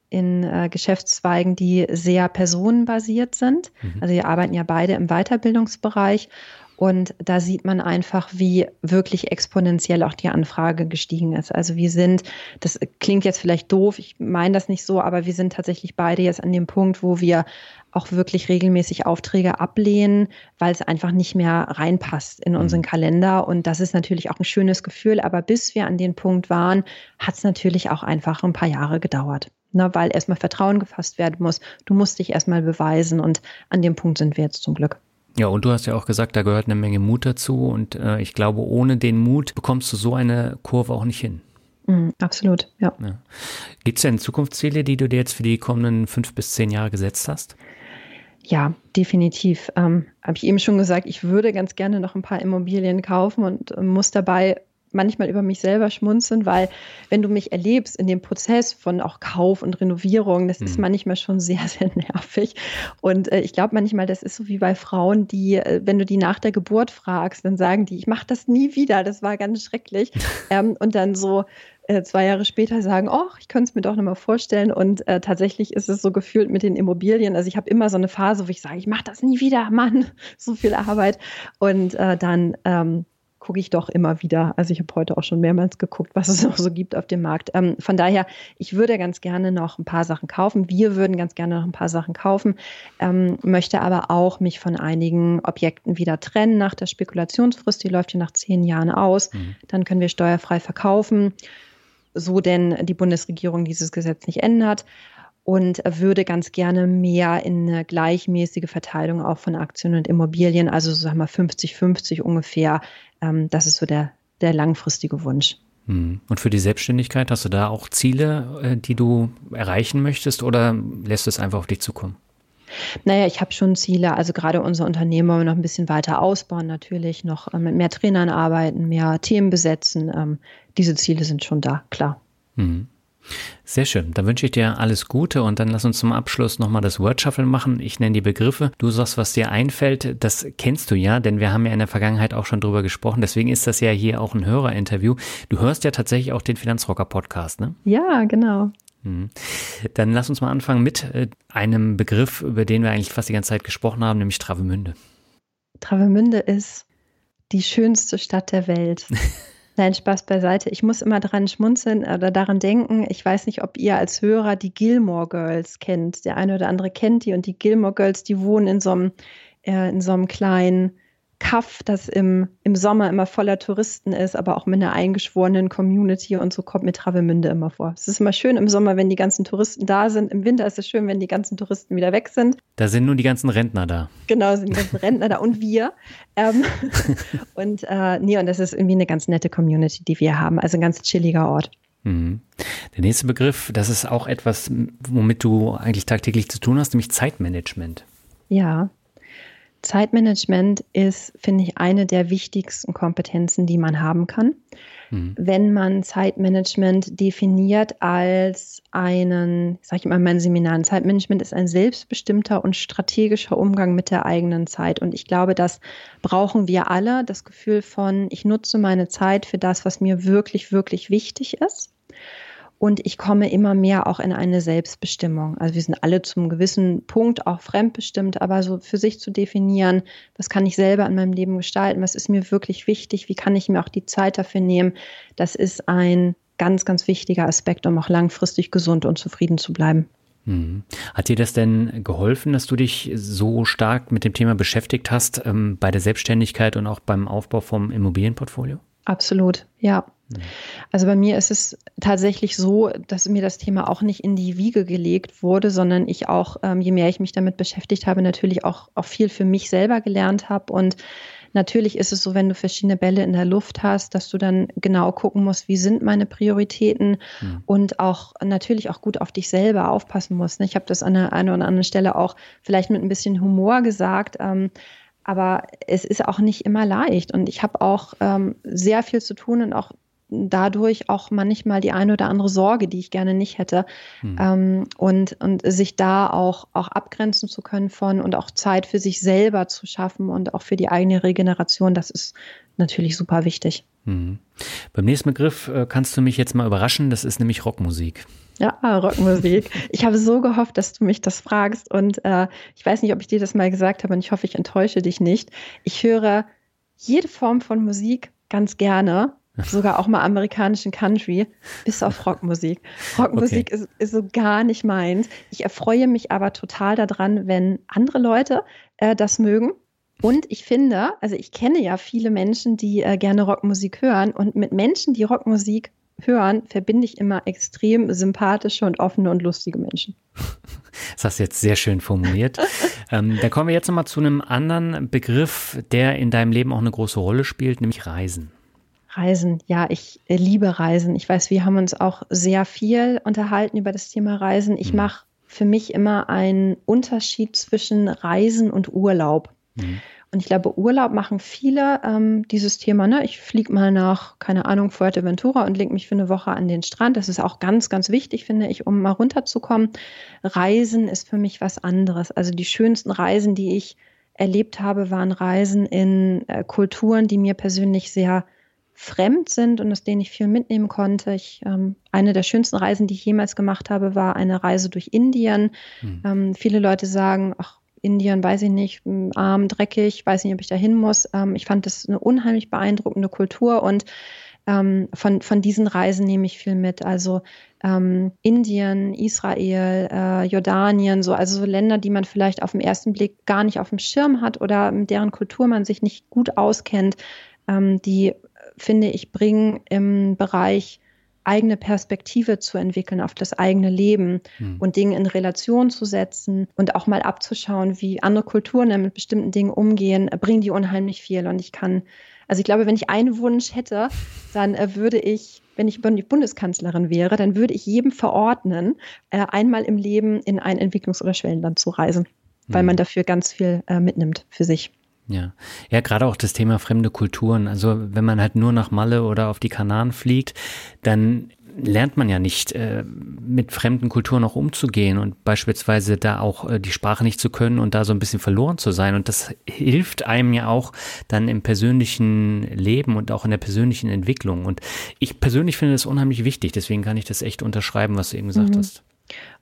in äh, Geschäftszweigen, die sehr personenbasiert sind. Mhm. Also wir arbeiten ja beide im Weiterbildungsbereich und da sieht man einfach, wie wirklich exponentiell auch die Anfrage gestiegen ist. Also wir sind, das klingt jetzt vielleicht doof, ich meine das nicht so, aber wir sind tatsächlich beide jetzt an dem Punkt, wo wir auch wirklich regelmäßig Aufträge ablehnen, weil es einfach nicht mehr reinpasst in unseren mhm. Kalender. Und das ist natürlich auch ein schönes Gefühl. Aber bis wir an den Punkt waren, hat es natürlich auch einfach ein paar Jahre gedauert. Na, weil erstmal Vertrauen gefasst werden muss. Du musst dich erstmal beweisen. Und an dem Punkt sind wir jetzt zum Glück. Ja, und du hast ja auch gesagt, da gehört eine Menge Mut dazu. Und äh, ich glaube, ohne den Mut bekommst du so eine Kurve auch nicht hin. Mm, absolut, ja. ja. Gibt es denn Zukunftsziele, die du dir jetzt für die kommenden fünf bis zehn Jahre gesetzt hast? Ja, definitiv. Ähm, Habe ich eben schon gesagt, ich würde ganz gerne noch ein paar Immobilien kaufen und äh, muss dabei manchmal über mich selber schmunzeln, weil wenn du mich erlebst in dem Prozess von auch Kauf und Renovierung, das mhm. ist manchmal schon sehr, sehr nervig. Und äh, ich glaube manchmal, das ist so wie bei Frauen, die, äh, wenn du die nach der Geburt fragst, dann sagen die, ich mache das nie wieder, das war ganz schrecklich. ähm, und dann so äh, zwei Jahre später sagen, oh, ich könnte es mir doch nochmal vorstellen. Und äh, tatsächlich ist es so gefühlt mit den Immobilien. Also ich habe immer so eine Phase, wo ich sage, ich mache das nie wieder, Mann, so viel Arbeit. Und äh, dann ähm, gucke ich doch immer wieder. Also ich habe heute auch schon mehrmals geguckt, was es noch so gibt auf dem Markt. Ähm, von daher, ich würde ganz gerne noch ein paar Sachen kaufen. Wir würden ganz gerne noch ein paar Sachen kaufen, ähm, möchte aber auch mich von einigen Objekten wieder trennen nach der Spekulationsfrist. Die läuft ja nach zehn Jahren aus. Mhm. Dann können wir steuerfrei verkaufen, so denn die Bundesregierung dieses Gesetz nicht ändert und würde ganz gerne mehr in eine gleichmäßige Verteilung auch von Aktien und Immobilien, also so sagen wir 50-50 ungefähr. Ähm, das ist so der, der langfristige Wunsch. Hm. Und für die Selbstständigkeit hast du da auch Ziele, äh, die du erreichen möchtest oder lässt es einfach auf dich zukommen? Naja, ich habe schon Ziele. Also gerade unser Unternehmen wollen wir noch ein bisschen weiter ausbauen, natürlich noch äh, mit mehr Trainern arbeiten, mehr Themen besetzen. Ähm, diese Ziele sind schon da, klar. Mhm. Sehr schön. Dann wünsche ich dir alles Gute und dann lass uns zum Abschluss nochmal das Word Shuffle machen. Ich nenne die Begriffe. Du sagst, was dir einfällt. Das kennst du ja, denn wir haben ja in der Vergangenheit auch schon drüber gesprochen. Deswegen ist das ja hier auch ein Hörerinterview. Du hörst ja tatsächlich auch den Finanzrocker Podcast, ne? Ja, genau. Mhm. Dann lass uns mal anfangen mit äh, einem Begriff, über den wir eigentlich fast die ganze Zeit gesprochen haben, nämlich Travemünde. Travemünde ist die schönste Stadt der Welt. Nein, Spaß beiseite. Ich muss immer daran schmunzeln oder daran denken. Ich weiß nicht, ob ihr als Hörer die Gilmore Girls kennt. Der eine oder andere kennt die und die Gilmore Girls, die wohnen in so einem, äh, in so einem kleinen Kaff, das im, im Sommer immer voller Touristen ist, aber auch mit einer eingeschworenen Community und so kommt mir Travemünde immer vor. Es ist immer schön im Sommer, wenn die ganzen Touristen da sind. Im Winter ist es schön, wenn die ganzen Touristen wieder weg sind. Da sind nur die ganzen Rentner da. Genau, sind die ganzen Rentner da und wir. Ähm, und äh, nee, und das ist irgendwie eine ganz nette Community, die wir haben. Also ein ganz chilliger Ort. Mhm. Der nächste Begriff, das ist auch etwas, womit du eigentlich tagtäglich zu tun hast, nämlich Zeitmanagement. Ja, Zeitmanagement ist, finde ich, eine der wichtigsten Kompetenzen, die man haben kann. Mhm. Wenn man Zeitmanagement definiert als einen, sage ich immer in meinen Seminaren, Zeitmanagement ist ein selbstbestimmter und strategischer Umgang mit der eigenen Zeit. Und ich glaube, das brauchen wir alle, das Gefühl von, ich nutze meine Zeit für das, was mir wirklich, wirklich wichtig ist. Und ich komme immer mehr auch in eine Selbstbestimmung. Also wir sind alle zum gewissen Punkt auch fremdbestimmt, aber so für sich zu definieren, was kann ich selber in meinem Leben gestalten, was ist mir wirklich wichtig, wie kann ich mir auch die Zeit dafür nehmen, das ist ein ganz, ganz wichtiger Aspekt, um auch langfristig gesund und zufrieden zu bleiben. Mhm. Hat dir das denn geholfen, dass du dich so stark mit dem Thema beschäftigt hast ähm, bei der Selbstständigkeit und auch beim Aufbau vom Immobilienportfolio? Absolut, ja. Mhm. Also bei mir ist es tatsächlich so, dass mir das Thema auch nicht in die Wiege gelegt wurde, sondern ich auch, ähm, je mehr ich mich damit beschäftigt habe, natürlich auch, auch viel für mich selber gelernt habe. Und natürlich ist es so, wenn du verschiedene Bälle in der Luft hast, dass du dann genau gucken musst, wie sind meine Prioritäten mhm. und auch natürlich auch gut auf dich selber aufpassen musst. Ne? Ich habe das an der einen oder anderen Stelle auch vielleicht mit ein bisschen Humor gesagt. Ähm, aber es ist auch nicht immer leicht. Und ich habe auch ähm, sehr viel zu tun und auch dadurch auch manchmal die eine oder andere Sorge, die ich gerne nicht hätte. Hm. Ähm, und, und sich da auch, auch abgrenzen zu können von und auch Zeit für sich selber zu schaffen und auch für die eigene Regeneration, das ist natürlich super wichtig. Hm. Beim nächsten Begriff äh, kannst du mich jetzt mal überraschen, das ist nämlich Rockmusik. Ja, Rockmusik. Ich habe so gehofft, dass du mich das fragst und äh, ich weiß nicht, ob ich dir das mal gesagt habe und ich hoffe, ich enttäusche dich nicht. Ich höre jede Form von Musik ganz gerne, sogar auch mal amerikanischen Country, bis auf Rockmusik. Rockmusik okay. ist, ist so gar nicht meins. Ich erfreue mich aber total daran, wenn andere Leute äh, das mögen. Und ich finde, also ich kenne ja viele Menschen, die äh, gerne Rockmusik hören und mit Menschen, die Rockmusik hören, verbinde ich immer extrem sympathische und offene und lustige Menschen. Das hast du jetzt sehr schön formuliert. ähm, dann kommen wir jetzt nochmal zu einem anderen Begriff, der in deinem Leben auch eine große Rolle spielt, nämlich Reisen. Reisen, ja, ich äh, liebe Reisen. Ich weiß, wir haben uns auch sehr viel unterhalten über das Thema Reisen. Ich mhm. mache für mich immer einen Unterschied zwischen Reisen und Urlaub. Mhm. Und ich glaube, Urlaub machen viele ähm, dieses Thema. Ne? Ich fliege mal nach, keine Ahnung, Fuerteventura und lege mich für eine Woche an den Strand. Das ist auch ganz, ganz wichtig, finde ich, um mal runterzukommen. Reisen ist für mich was anderes. Also die schönsten Reisen, die ich erlebt habe, waren Reisen in äh, Kulturen, die mir persönlich sehr fremd sind und aus denen ich viel mitnehmen konnte. Ich, ähm, eine der schönsten Reisen, die ich jemals gemacht habe, war eine Reise durch Indien. Mhm. Ähm, viele Leute sagen, ach, Indien, weiß ich nicht, arm, dreckig, weiß nicht, ob ich da hin muss. Ähm, ich fand das eine unheimlich beeindruckende Kultur und ähm, von, von diesen Reisen nehme ich viel mit. Also ähm, Indien, Israel, äh, Jordanien, so, also so Länder, die man vielleicht auf den ersten Blick gar nicht auf dem Schirm hat oder mit deren Kultur man sich nicht gut auskennt, ähm, die finde ich, bringen im Bereich eigene Perspektive zu entwickeln auf das eigene Leben hm. und Dinge in Relation zu setzen und auch mal abzuschauen, wie andere Kulturen mit bestimmten Dingen umgehen, bringen die unheimlich viel. Und ich kann, also ich glaube, wenn ich einen Wunsch hätte, dann äh, würde ich, wenn ich Bundeskanzlerin wäre, dann würde ich jedem verordnen, äh, einmal im Leben in ein Entwicklungs- oder Schwellenland zu reisen, weil hm. man dafür ganz viel äh, mitnimmt für sich. Ja, ja, gerade auch das Thema fremde Kulturen. Also wenn man halt nur nach Malle oder auf die Kanaren fliegt, dann lernt man ja nicht, äh, mit fremden Kulturen auch umzugehen und beispielsweise da auch äh, die Sprache nicht zu können und da so ein bisschen verloren zu sein. Und das hilft einem ja auch dann im persönlichen Leben und auch in der persönlichen Entwicklung. Und ich persönlich finde das unheimlich wichtig. Deswegen kann ich das echt unterschreiben, was du eben gesagt mhm. hast.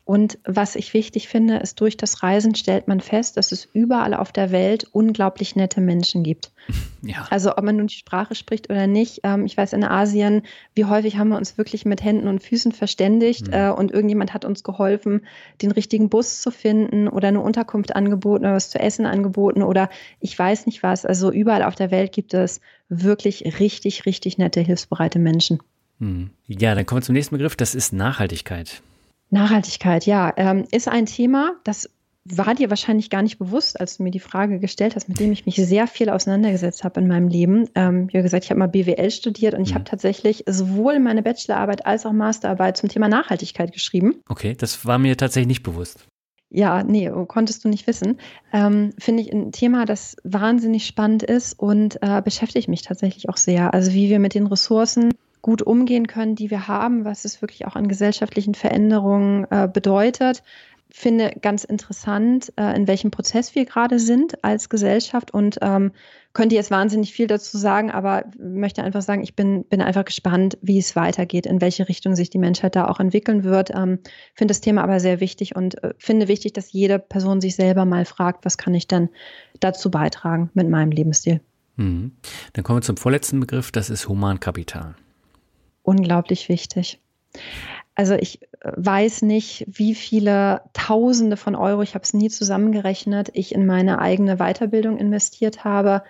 Und was ich wichtig finde, ist, durch das Reisen stellt man fest, dass es überall auf der Welt unglaublich nette Menschen gibt. Ja. Also ob man nun die Sprache spricht oder nicht. Ähm, ich weiß in Asien, wie häufig haben wir uns wirklich mit Händen und Füßen verständigt mhm. äh, und irgendjemand hat uns geholfen, den richtigen Bus zu finden oder eine Unterkunft angeboten oder was zu essen angeboten oder ich weiß nicht was. Also überall auf der Welt gibt es wirklich richtig, richtig nette, hilfsbereite Menschen. Mhm. Ja, dann kommen wir zum nächsten Begriff. Das ist Nachhaltigkeit. Nachhaltigkeit, ja, ähm, ist ein Thema, das war dir wahrscheinlich gar nicht bewusst, als du mir die Frage gestellt hast, mit dem ich mich sehr viel auseinandergesetzt habe in meinem Leben. Ähm, wie gesagt, ich habe mal BWL studiert und ich mhm. habe tatsächlich sowohl meine Bachelorarbeit als auch Masterarbeit zum Thema Nachhaltigkeit geschrieben. Okay, das war mir tatsächlich nicht bewusst. Ja, nee, konntest du nicht wissen. Ähm, Finde ich ein Thema, das wahnsinnig spannend ist und äh, beschäftigt mich tatsächlich auch sehr. Also wie wir mit den Ressourcen gut umgehen können, die wir haben, was es wirklich auch an gesellschaftlichen Veränderungen äh, bedeutet. Finde ganz interessant, äh, in welchem Prozess wir gerade sind als Gesellschaft und ähm, könnte jetzt wahnsinnig viel dazu sagen, aber möchte einfach sagen, ich bin, bin einfach gespannt, wie es weitergeht, in welche Richtung sich die Menschheit da auch entwickeln wird. Ähm, finde das Thema aber sehr wichtig und äh, finde wichtig, dass jede Person sich selber mal fragt, was kann ich denn dazu beitragen mit meinem Lebensstil. Mhm. Dann kommen wir zum vorletzten Begriff, das ist Humankapital unglaublich wichtig. Also ich äh, weiß nicht, wie viele Tausende von Euro, ich habe es nie zusammengerechnet, ich in meine eigene Weiterbildung investiert habe.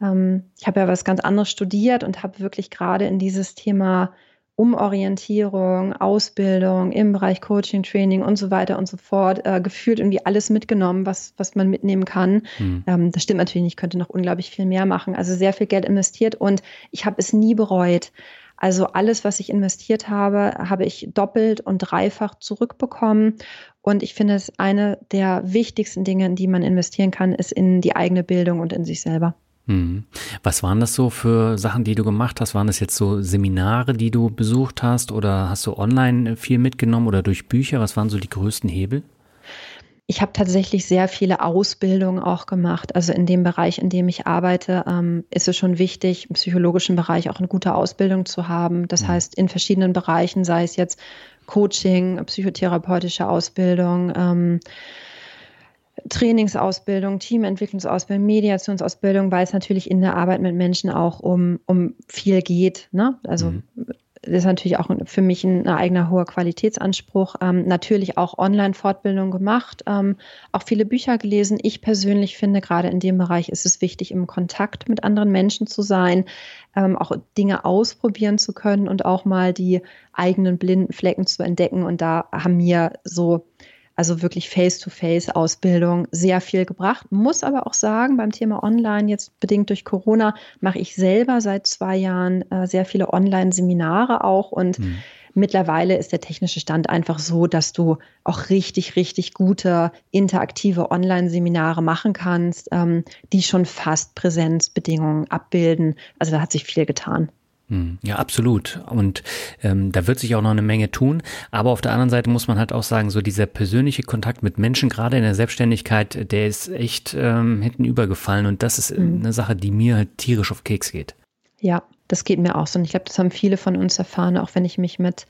Ähm, ich habe ja was ganz anderes studiert und habe wirklich gerade in dieses Thema Umorientierung, Ausbildung im Bereich Coaching, Training und so weiter und so fort äh, gefühlt irgendwie alles mitgenommen, was, was man mitnehmen kann. Mhm. Ähm, das stimmt natürlich nicht, ich könnte noch unglaublich viel mehr machen. Also sehr viel Geld investiert und ich habe es nie bereut. Also alles, was ich investiert habe, habe ich doppelt und dreifach zurückbekommen. Und ich finde es eine der wichtigsten Dinge, in die man investieren kann, ist in die eigene Bildung und in sich selber. Hm. Was waren das so für Sachen, die du gemacht hast? Waren das jetzt so Seminare, die du besucht hast oder hast du online viel mitgenommen oder durch Bücher? Was waren so die größten Hebel? Ich habe tatsächlich sehr viele Ausbildungen auch gemacht. Also in dem Bereich, in dem ich arbeite, ähm, ist es schon wichtig, im psychologischen Bereich auch eine gute Ausbildung zu haben. Das mhm. heißt, in verschiedenen Bereichen, sei es jetzt Coaching, psychotherapeutische Ausbildung, ähm, Trainingsausbildung, Teamentwicklungsausbildung, Mediationsausbildung, weil es natürlich in der Arbeit mit Menschen auch um, um viel geht. Ne? Also mhm das ist natürlich auch für mich ein, eigener hoher Qualitätsanspruch. Ähm, natürlich auch Online-Fortbildung gemacht, ähm, auch viele Bücher gelesen. Ich persönlich finde, gerade in dem Bereich ist es wichtig, im Kontakt mit anderen Menschen zu sein, ähm, auch Dinge ausprobieren zu können und auch mal die eigenen blinden Flecken zu entdecken. Und da haben mir so also wirklich Face-to-Face-Ausbildung sehr viel gebracht. Muss aber auch sagen, beim Thema Online, jetzt bedingt durch Corona, mache ich selber seit zwei Jahren äh, sehr viele Online-Seminare auch und mhm. Mittlerweile ist der technische Stand einfach so, dass du auch richtig, richtig gute interaktive Online-Seminare machen kannst, ähm, die schon fast Präsenzbedingungen abbilden. Also da hat sich viel getan. Hm, ja, absolut. Und ähm, da wird sich auch noch eine Menge tun. Aber auf der anderen Seite muss man halt auch sagen, so dieser persönliche Kontakt mit Menschen, gerade in der Selbstständigkeit, der ist echt ähm, hinten übergefallen. Und das ist mhm. eine Sache, die mir halt tierisch auf Keks geht. Ja, Das geht mir auch so. Und ich glaube, das haben viele von uns erfahren, auch wenn ich mich mit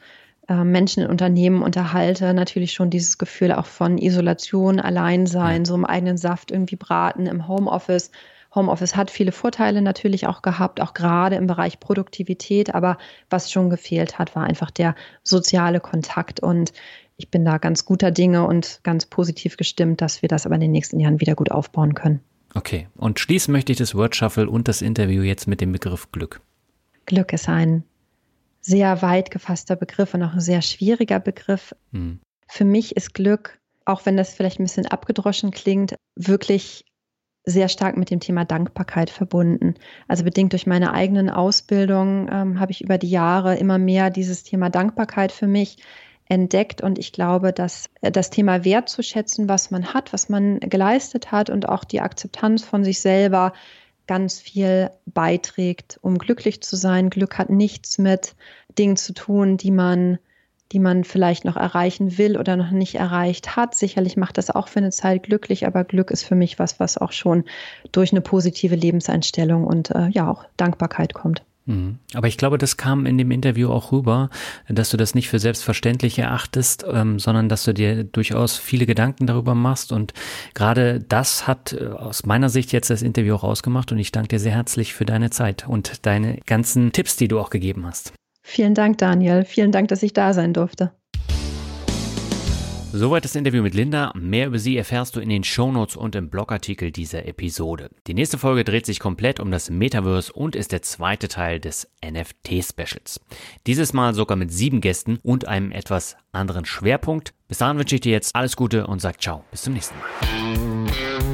äh, Menschen in Unternehmen unterhalte, natürlich schon dieses Gefühl auch von Isolation, Alleinsein, so im eigenen Saft irgendwie braten im Homeoffice. Homeoffice hat viele Vorteile natürlich auch gehabt, auch gerade im Bereich Produktivität. Aber was schon gefehlt hat, war einfach der soziale Kontakt. Und ich bin da ganz guter Dinge und ganz positiv gestimmt, dass wir das aber in den nächsten Jahren wieder gut aufbauen können. Okay, und schließen möchte ich das Word Shuffle und das Interview jetzt mit dem Begriff Glück. Glück ist ein sehr weit gefasster Begriff und auch ein sehr schwieriger Begriff. Mhm. Für mich ist Glück, auch wenn das vielleicht ein bisschen abgedroschen klingt, wirklich sehr stark mit dem Thema Dankbarkeit verbunden. Also bedingt durch meine eigenen Ausbildung ähm, habe ich über die Jahre immer mehr dieses Thema Dankbarkeit für mich entdeckt und ich glaube, dass äh, das Thema wertzuschätzen, was man hat, was man geleistet hat und auch die Akzeptanz von sich selber ganz viel beiträgt, um glücklich zu sein. Glück hat nichts mit Dingen zu tun, die man, die man vielleicht noch erreichen will oder noch nicht erreicht hat. Sicherlich macht das auch für eine Zeit glücklich, aber Glück ist für mich was, was auch schon durch eine positive Lebenseinstellung und äh, ja auch Dankbarkeit kommt. Mhm. Aber ich glaube, das kam in dem Interview auch rüber, dass du das nicht für selbstverständlich erachtest, ähm, sondern dass du dir durchaus viele Gedanken darüber machst. Und gerade das hat äh, aus meiner Sicht jetzt das Interview auch ausgemacht. Und ich danke dir sehr herzlich für deine Zeit und deine ganzen Tipps, die du auch gegeben hast. Vielen Dank, Daniel. Vielen Dank, dass ich da sein durfte. Soweit das Interview mit Linda. Mehr über sie erfährst du in den Shownotes und im Blogartikel dieser Episode. Die nächste Folge dreht sich komplett um das Metaverse und ist der zweite Teil des NFT-Specials. Dieses Mal sogar mit sieben Gästen und einem etwas anderen Schwerpunkt. Bis dahin wünsche ich dir jetzt alles Gute und sag ciao. Bis zum nächsten Mal.